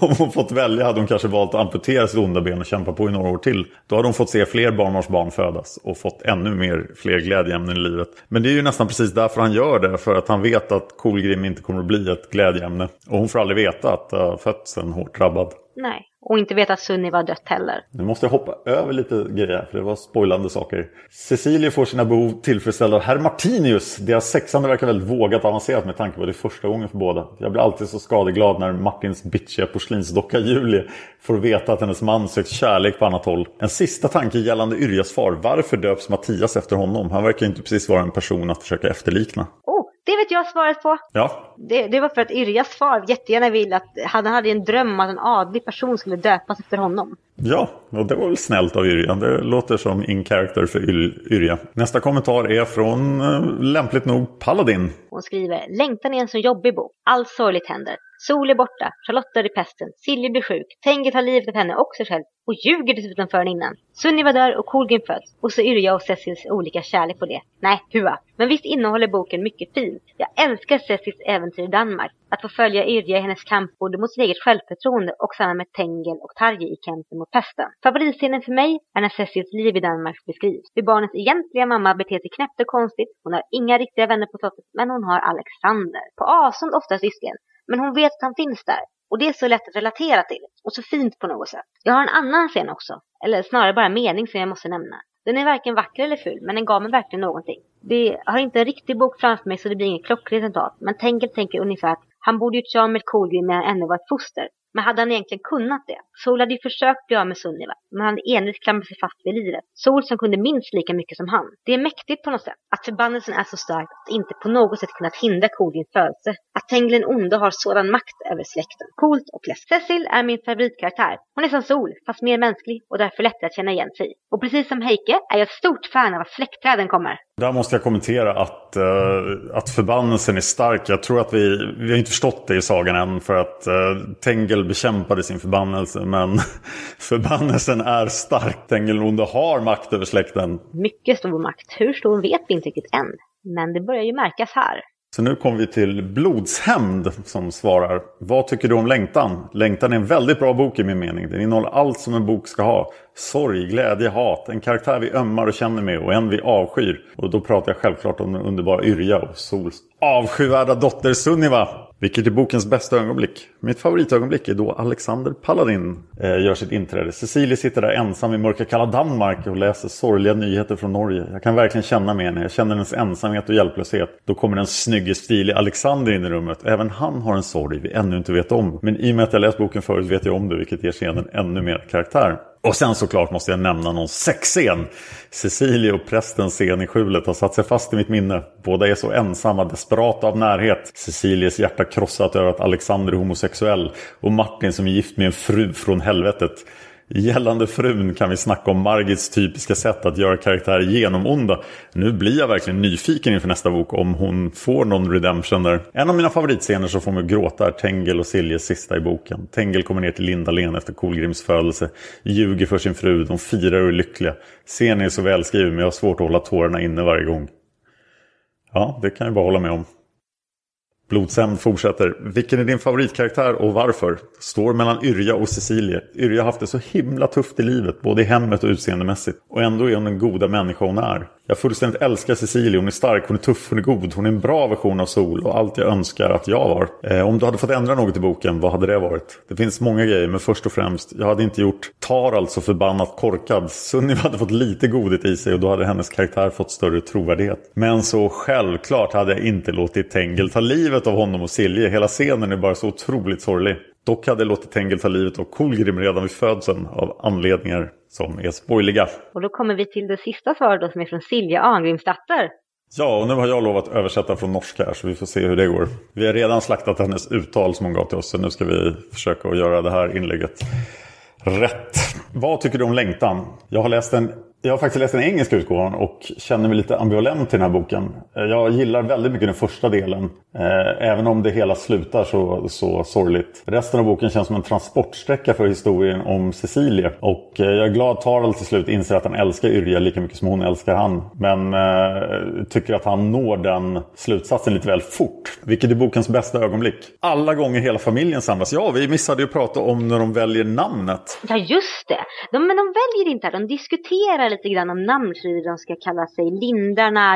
om hon fått välja hade hon kanske valt att amputera sitt onda ben och kämpa på i några år till. Då hade hon fått se fler barnbarnsbarn födas och fått ännu mer, fler glädjeämnen i livet. Men det är ju nästan precis därför han gör det. För att han vet att Kolgrim inte kommer att bli ett glädjeämne. Och hon får aldrig veta att äh, det har fötts en hård hårt drabbad. Nej, och inte veta att Sunni var dött heller. Nu måste jag hoppa över lite grejer för det var spoilande saker. Cecilia får sina behov tillfredsställda av herr Martinius. Deras sexande verkar väldigt vågat avancerat med tanke på att det är första gången för båda. Jag blir alltid så skadeglad när Martins bitchiga porslinsdocka Julie får veta att hennes man sökt kärlek på annat håll. En sista tanke gällande Yrjas far. Varför döps Mattias efter honom? Han verkar inte precis vara en person att försöka efterlikna. Oh, det vet jag svaret på. Ja. Det, det var för att Yrjas far jättegärna ville att han hade en dröm att en adlig person skulle döpas efter honom. Ja, och det var väl snällt av Yrja. Det låter som in character för Yrja. Nästa kommentar är från, äh, lämpligt nog, Paladin. Hon skriver, längtan är en så jobbig bok. Allt sorgligt händer. Sol är borta, Charlotte dör i pesten, Silje blir sjuk, Tengil tar livet av henne och sig själv och ljuger dessutom för henne innan. Sunniva dör och Kolgrim föds och så Yrja och Cecils olika kärlek på det. Nej, hua. Men visst innehåller boken mycket fint. Jag älskar Cecils äventyr i Danmark. Att få följa Yrja i hennes kamp både mot sitt eget självförtroende och samma med Tengel och Tarje i kampen mot pesten. Favoritscenen för mig är när Cecils liv i Danmark beskrivs. Hur barnens egentliga mamma beter sig knäppt och konstigt. Hon har inga riktiga vänner på slottet, men hon har Alexander. På avstånd oftast visserligen, men hon vet att han finns där. Och det är så lätt att relatera till. Och så fint på något sätt. Jag har en annan scen också. Eller snarare bara en mening som jag måste nämna. Den är varken vacker eller ful, men den gav mig verkligen någonting. Det har inte en riktig bok framför mig så det blir inget klockrent resultat. Men Tengel tänker ungefär att han borde gjort sig av med Colgrim när han ännu var ett foster. Men hade han egentligen kunnat det? Sol hade ju försökt bli av med Sunniva, men han hade envist klamrat sig fast vid livet. Sol som kunde minst lika mycket som han. Det är mäktigt på något sätt. Att förbannelsen är så stark att inte på något sätt kunnat hindra Kolins födelse. Att Tengil onde har sådan makt över släkten. Coolt och läskigt. Cecil är min favoritkaraktär. Hon är som Sol, fast mer mänsklig och därför lättare att känna igen sig i. Och precis som Heike är jag ett stort fan av att släktträden kommer. Där måste jag kommentera att, uh, att förbannelsen är stark. Jag tror att vi, vi har inte förstått det i sagan än för att uh, Tengel bekämpade sin förbannelse. Men förbannelsen är stark. Tengel onde har makt över släkten. Mycket stor makt. Hur stor vet vi inte riktigt än. Men det börjar ju märkas här. Så nu kommer vi till Blodshämnd som svarar. Vad tycker du om Längtan? Längtan är en väldigt bra bok i min mening. Den innehåller allt som en bok ska ha. Sorg, glädje, hat. En karaktär vi ömmar och känner med och en vi avskyr. Och då pratar jag självklart om den underbara Yrja och Sols avskyvärda dotter Sunniva. Vilket är bokens bästa ögonblick? Mitt favoritögonblick är då Alexander Paladin eh, gör sitt inträde. Cecilie sitter där ensam i mörka kalla Danmark och läser sorgliga nyheter från Norge. Jag kan verkligen känna med henne. Jag känner hennes ensamhet och hjälplöshet. Då kommer den snygge, stilige Alexander in i rummet. Även han har en sorg vi ännu inte vet om. Men i och med att jag läst boken förut vet jag om det, vilket ger scenen ännu mer karaktär. Och sen såklart måste jag nämna någon sexscen. Cecilie och prästens scen i skjulet har satt sig fast i mitt minne. Båda är så ensamma, desperata av närhet. Cecilies hjärta krossat över att Alexander är homosexuell. Och Martin som är gift med en fru från helvetet. Gällande frun kan vi snacka om Margits typiska sätt att göra karaktärer genomonda. Nu blir jag verkligen nyfiken inför nästa bok om hon får någon redemption där. En av mina favoritscener som får mig att gråta är Tengel och Siljes sista i boken. Tengel kommer ner till Lindalen efter Kolgrims födelse, ljuger för sin fru, de firar och är lyckliga. Scenen är så välskriven men jag har svårt att hålla tårarna inne varje gång. Ja, det kan jag bara hålla med om. Blodshämnd fortsätter. Vilken är din favoritkaraktär och varför? Står mellan Yrja och Cecilie. Yrja har haft det så himla tufft i livet, både i hemmet och utseendemässigt. Och ändå är hon den goda människa hon är. Jag fullständigt älskar Cecilie. Hon är stark, hon är tuff, hon är god. Hon är en bra version av Sol och allt jag önskar att jag var. Eh, om du hade fått ändra något i boken, vad hade det varit? Det finns många grejer, men först och främst, jag hade inte gjort Tarald så förbannat korkad. Sunniva hade fått lite godhet i sig och då hade hennes karaktär fått större trovärdighet. Men så självklart hade jag inte låtit Tengel ta livet av honom och Silje. Hela scenen är bara så otroligt sorglig. Dock hade jag låtit Tengel ta livet av Kolgrim redan vid födseln av anledningar som är spoiliga. Och då kommer vi till det sista svaret då, som är från Silja Arngrimsdatter. Ja, och nu har jag lovat översätta från norska här så vi får se hur det går. Vi har redan slaktat hennes uttal som hon gav till oss så nu ska vi försöka att göra det här inlägget rätt. Vad tycker du om längtan? Jag har läst en jag har faktiskt läst den engelska utgåvan och känner mig lite ambivalent till den här boken. Eh, jag gillar väldigt mycket den första delen. Eh, även om det hela slutar så, så sorgligt. Resten av boken känns som en transportsträcka för historien om Cecilie. Och eh, jag är glad att Tarald till slut inser att han älskar Yrja lika mycket som hon älskar han. Men eh, tycker att han når den slutsatsen lite väl fort. Vilket är bokens bästa ögonblick. Alla gånger hela familjen samlas. Ja, vi missade ju att prata om när de väljer namnet. Ja, just det. De, men de väljer inte. De diskuterar lite grann om namn huruvida de ska kalla sig Lindarna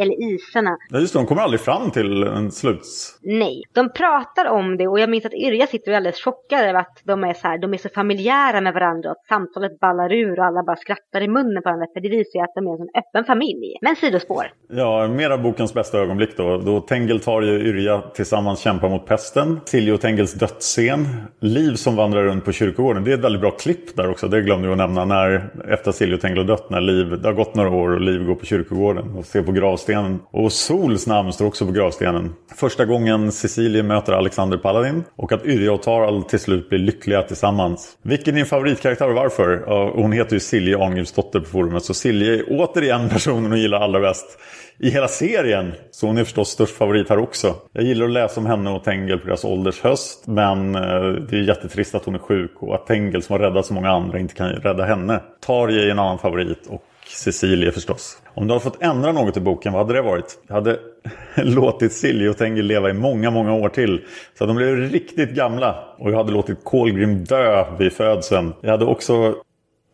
eller Isarna. Ja just det, de kommer aldrig fram till en sluts... Nej, de pratar om det och jag minns att Yrja sitter och är alldeles chockad över att de är så här, de är så familjära med varandra och att samtalet ballar ur och alla bara skrattar i munnen på varandra för det visar ju att de är en sån öppen familj. Men sidospår. Ja, mera bokens bästa ögonblick då. Då Tengel tar ju Yrja tillsammans kämpar mot pesten. Silje och Tengels dödsscen. Liv som vandrar runt på kyrkogården. Det är ett väldigt bra klipp där också. Det glömde vi att nämna. När efter Silje och Tengel och dött när Liv, det har gått några år och Liv går på kyrkogården och ser på gravstenen. Och Sols namn står också på gravstenen. Första gången Cecilie möter Alexander Paladin och att Yrja och Tarald till slut blir lyckliga tillsammans. Vilken är din favoritkaraktär och varför? Hon heter ju Silje Arngrimsdotter på forumet så Silje är återigen personen hon gillar allra bäst i hela serien. Så hon är förstås störst favorit här också. Jag gillar att läsa om henne och Tengel på deras ålders höst. Men eh, det är jättetrist att hon är sjuk och att Tengel som har räddat så många andra inte kan rädda henne. Tarje är en annan favorit och Cecilie förstås. Om du hade fått ändra något i boken, vad hade det varit? Jag hade låtit Silje och Tengil leva i många, många år till. Så att de blev riktigt gamla. Och jag hade låtit Kolgrim dö vid födseln. Jag hade också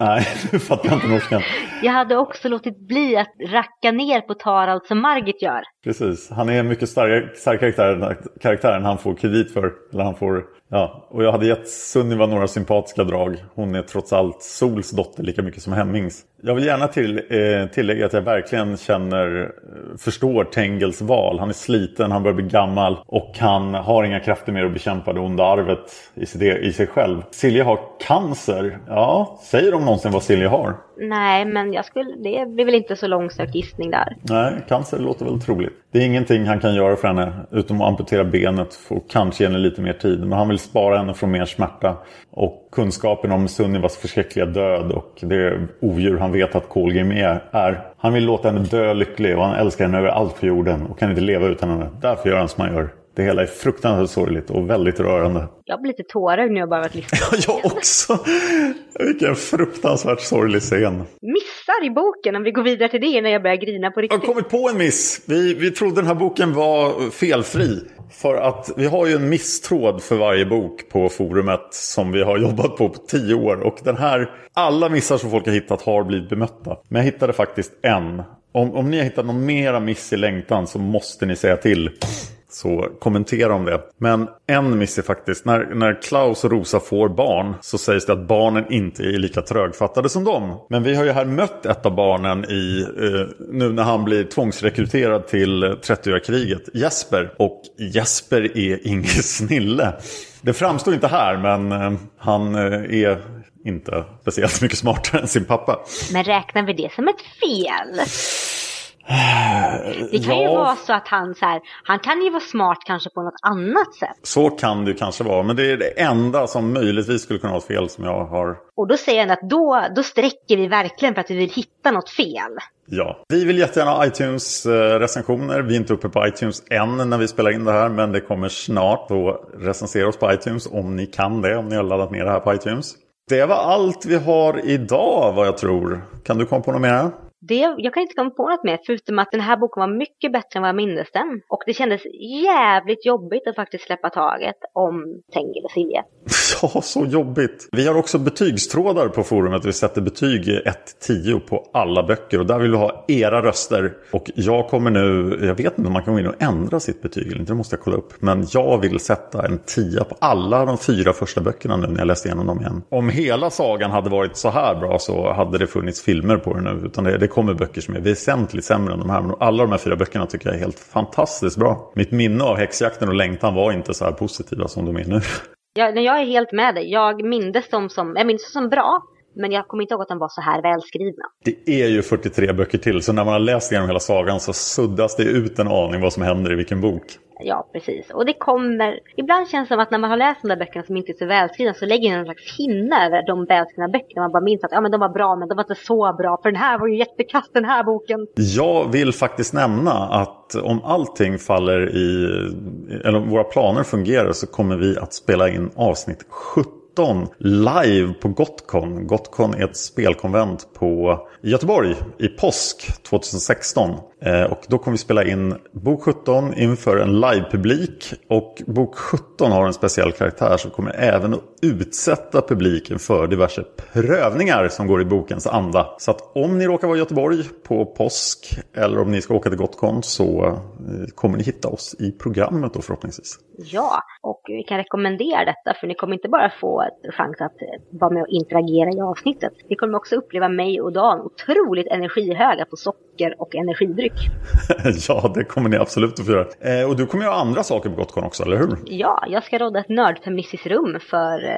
Nej, nu fattar jag inte norskan. Jag hade också låtit bli att racka ner på Tarald som Margit gör. Precis, han är en mycket starkare, starkare karaktär, karaktär än han får kredit för. Eller han får Ja, och jag hade gett Sunniva några sympatiska drag. Hon är trots allt Sols dotter lika mycket som Hemmings. Jag vill gärna till, eh, tillägga att jag verkligen känner, eh, förstår Tengels val. Han är sliten, han börjar bli gammal och han har inga krafter mer att bekämpa det onda arvet i sig, i sig själv. Silja har cancer. Ja, säger de någonsin vad Silja har? Nej, men jag skulle, det blir väl inte så långsökt gissning där. Nej, cancer låter väl troligt. Det är ingenting han kan göra för henne utom att amputera benet och kanske ge henne lite mer tid. Men han vill spara henne från mer smärta. Och kunskapen om Sunnivas förskräckliga död och det odjur han vet att Colgame är. Han vill låta henne dö lycklig och han älskar henne över allt på jorden och kan inte leva utan henne. Därför gör han som han gör. Det hela är fruktansvärt sorgligt och väldigt rörande. Jag blir lite tårar när jag bara varit lyssna. Ja, jag också! Vilken fruktansvärt sorglig scen. Missar i boken om vi går vidare till det när jag börjar grina på riktigt. Jag har kommit på en miss. Vi, vi trodde den här boken var felfri. För att vi har ju en misstråd för varje bok på forumet som vi har jobbat på på tio år. Och den här, alla missar som folk har hittat har blivit bemötta. Men jag hittade faktiskt en. Om, om ni har hittat någon mera miss i längtan så måste ni säga till. Så kommentera om det. Men en miss är faktiskt, när, när Klaus och Rosa får barn så sägs det att barnen inte är lika trögfattade som dem. Men vi har ju här mött ett av barnen i, eh, nu när han blir tvångsrekryterad till 30-åriga Jesper. Och Jesper är ingen snille. Det framstår inte här men eh, han eh, är inte speciellt mycket smartare än sin pappa. Men räknar vi det som ett fel? Det kan ja. ju vara så att han så här, han kan ju vara smart kanske på något annat sätt. Så kan det kanske vara, men det är det enda som möjligtvis skulle kunna vara fel som jag har. Och då säger han att då, då sträcker vi verkligen för att vi vill hitta något fel. Ja, vi vill jättegärna ha iTunes-recensioner. Vi är inte uppe på iTunes än när vi spelar in det här, men det kommer snart. Så recensera oss på iTunes om ni kan det, om ni har laddat ner det här på iTunes. Det var allt vi har idag vad jag tror. Kan du komma på något mer? Det, jag kan inte komma på något mer förutom att den här boken var mycket bättre än vad jag minns den. Och det kändes jävligt jobbigt att faktiskt släppa taget om Tengil och Silje. Ja, så jobbigt. Vi har också betygstrådar på forumet. Vi sätter betyg 1-10 på alla böcker och där vill vi ha era röster. Och jag kommer nu, jag vet inte om man kan gå in och ändra sitt betyg eller inte, det måste jag kolla upp. Men jag vill sätta en 10 på alla de fyra första böckerna nu när jag läste igenom dem igen. Om hela sagan hade varit så här bra så hade det funnits filmer på det nu. Utan det, det det kommer böcker som är väsentligt sämre än de här. Men alla de här fyra böckerna tycker jag är helt fantastiskt bra. Mitt minne av Häxjakten och Längtan var inte så här positiva som de är nu. Jag, jag är helt med dig. Jag minns dem som, jag minns dem som bra. Men jag kommer inte ihåg att de var så här välskrivna. Det är ju 43 böcker till, så när man har läst igenom hela sagan så suddas det ut en aning vad som händer i vilken bok. Ja, precis. Och det kommer... Ibland känns det som att när man har läst de där böckerna som inte är så välskrivna så lägger man en slags hinna över de välskrivna böckerna. Man bara minns att ja, men de var bra, men de var inte så bra. För den här var ju jättekass, den här boken. Jag vill faktiskt nämna att om allting faller i... Eller om våra planer fungerar så kommer vi att spela in avsnitt 2019 live på Gotcon. Gotcon är ett spelkonvent på Göteborg i påsk 2016. Eh, och då kommer vi spela in bok 17 inför en livepublik. Och bok 17 har en speciell karaktär som kommer även att utsätta publiken för diverse prövningar som går i bokens anda. Så att om ni råkar vara i Göteborg på påsk eller om ni ska åka till Gotcon så eh, kommer ni hitta oss i programmet då förhoppningsvis. Ja, och vi kan rekommendera detta för ni kommer inte bara få chans att eh, vara med och interagera i avsnittet. Ni kommer också uppleva mig och Dan otroligt energihöga på socker och energidryck. ja, det kommer ni absolut att få göra. Eh, och du kommer göra andra saker på Gotcon också, eller hur? Ja, jag ska råda ett nördfeministiskt rum för eh,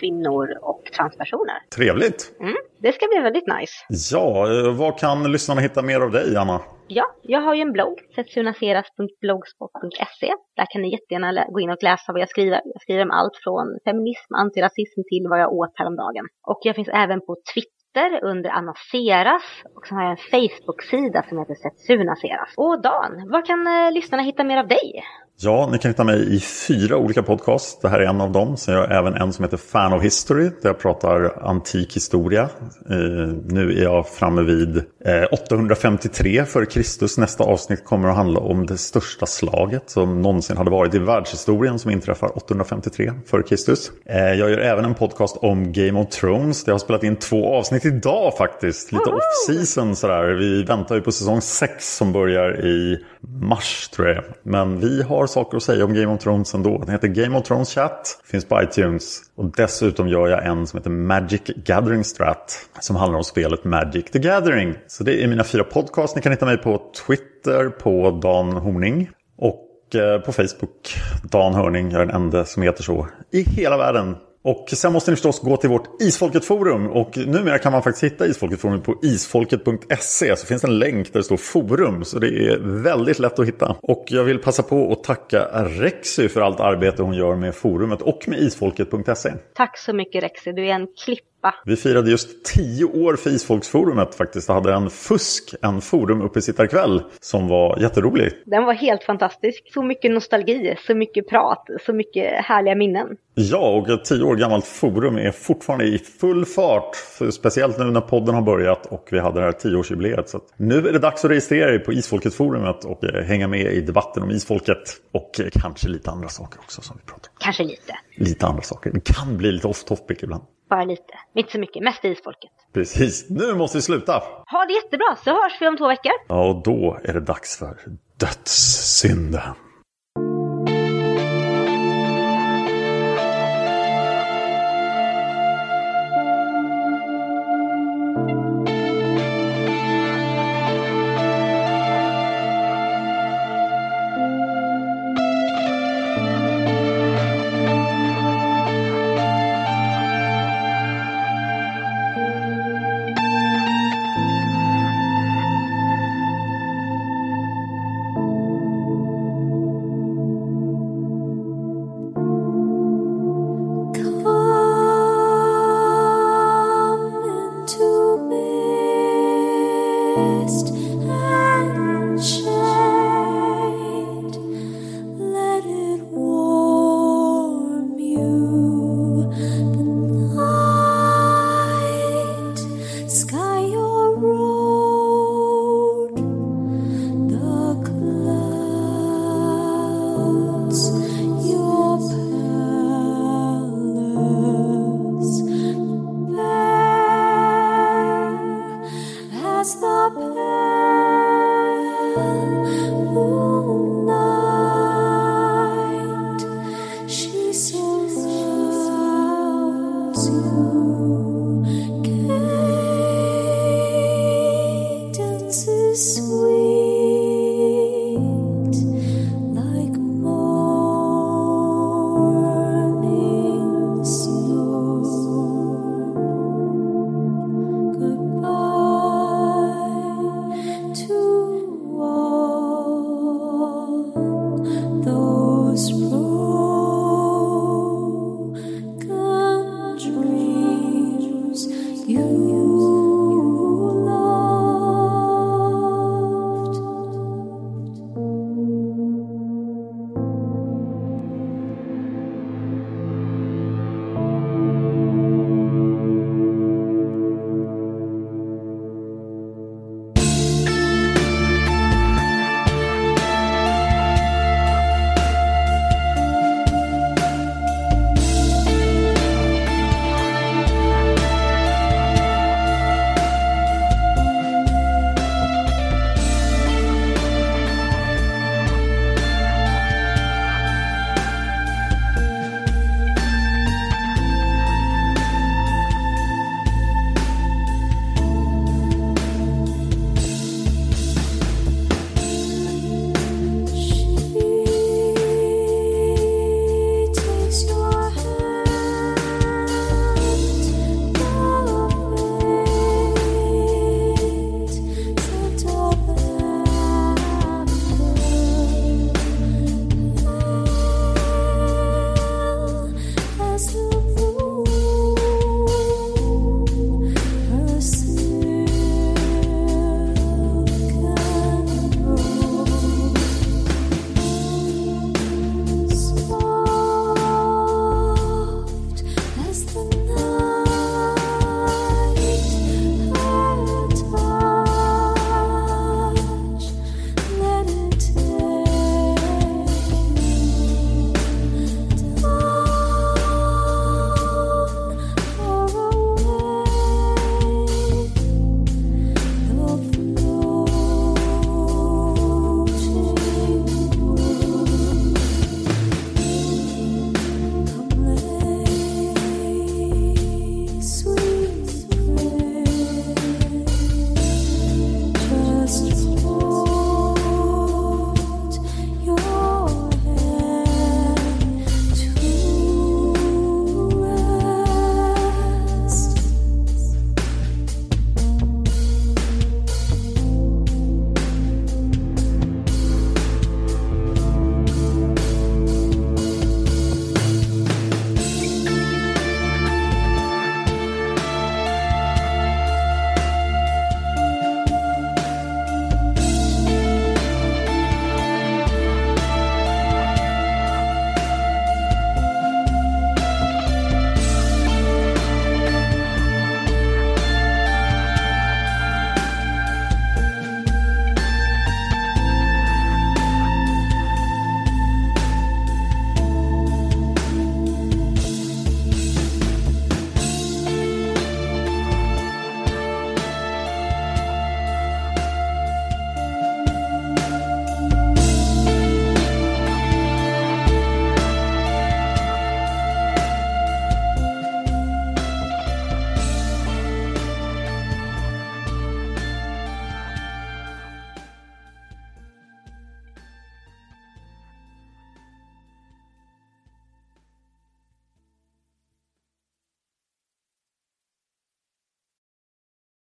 kvinnor och transpersoner. Trevligt! Mm, det ska bli väldigt nice. Ja, eh, var kan lyssnarna hitta mer av dig, Anna? Ja, jag har ju en blogg, setsunaseras.blogspot.se. Där kan ni jättegärna gå in och läsa vad jag skriver. Jag skriver om allt från feminism, antirasism till vad jag åt häromdagen. Och jag finns även på Twitter under Anna Seras och så har jag en Facebook-sida som heter Setsuna Seras. Och Dan, var kan eh, lyssnarna hitta mer av dig? Ja, ni kan hitta mig i fyra olika podcasts. Det här är en av dem. Sen jag har även en som heter Fan of History. Där jag pratar antik historia. Eh, nu är jag framme vid eh, 853 för Kristus. Nästa avsnitt kommer att handla om det största slaget som någonsin hade varit i världshistorien som inträffar 853 för Kristus. Eh, jag gör även en podcast om Game of Thrones. Jag har spelat in två avsnitt idag faktiskt. Lite off-season sådär. Vi väntar ju på säsong 6 som börjar i mars tror jag. Men vi har har saker att säga om Game of Thrones ändå. Den heter Game of Thrones Chat, finns på iTunes. Och dessutom gör jag en som heter Magic Gathering Strat. Som handlar om spelet Magic the Gathering. Så det är mina fyra podcasts. Ni kan hitta mig på Twitter på Dan Horning. Och eh, på Facebook, Dan Hörning, jag är den enda som heter så i hela världen. Och sen måste ni förstås gå till vårt Isfolket-forum. Och numera kan man faktiskt hitta Isfolket-forum på isfolket.se. Så finns det en länk där det står forum. Så det är väldigt lätt att hitta. Och jag vill passa på att tacka Rexy för allt arbete hon gör med forumet och med isfolket.se. Tack så mycket Rexy, du är en klipp vi firade just tio år för Isfolksforumet faktiskt och hade en fusk, en forum-uppesittarkväll som var jätterolig. Den var helt fantastisk. Så mycket nostalgi, så mycket prat, så mycket härliga minnen. Ja, och ett tio år gammalt forum är fortfarande i full fart. Speciellt nu när podden har börjat och vi hade det här tioårsjubileet. Så nu är det dags att registrera er på Isfolket-forumet och eh, hänga med i debatten om Isfolket. Och eh, kanske lite andra saker också som vi pratar om. Kanske lite. Lite andra saker. Det kan bli lite off topic ibland. Bara lite. Inte så mycket. Mest isfolket. Precis. Nu måste vi sluta. Ha det jättebra så hörs vi om två veckor. Ja, och då är det dags för dödssynden.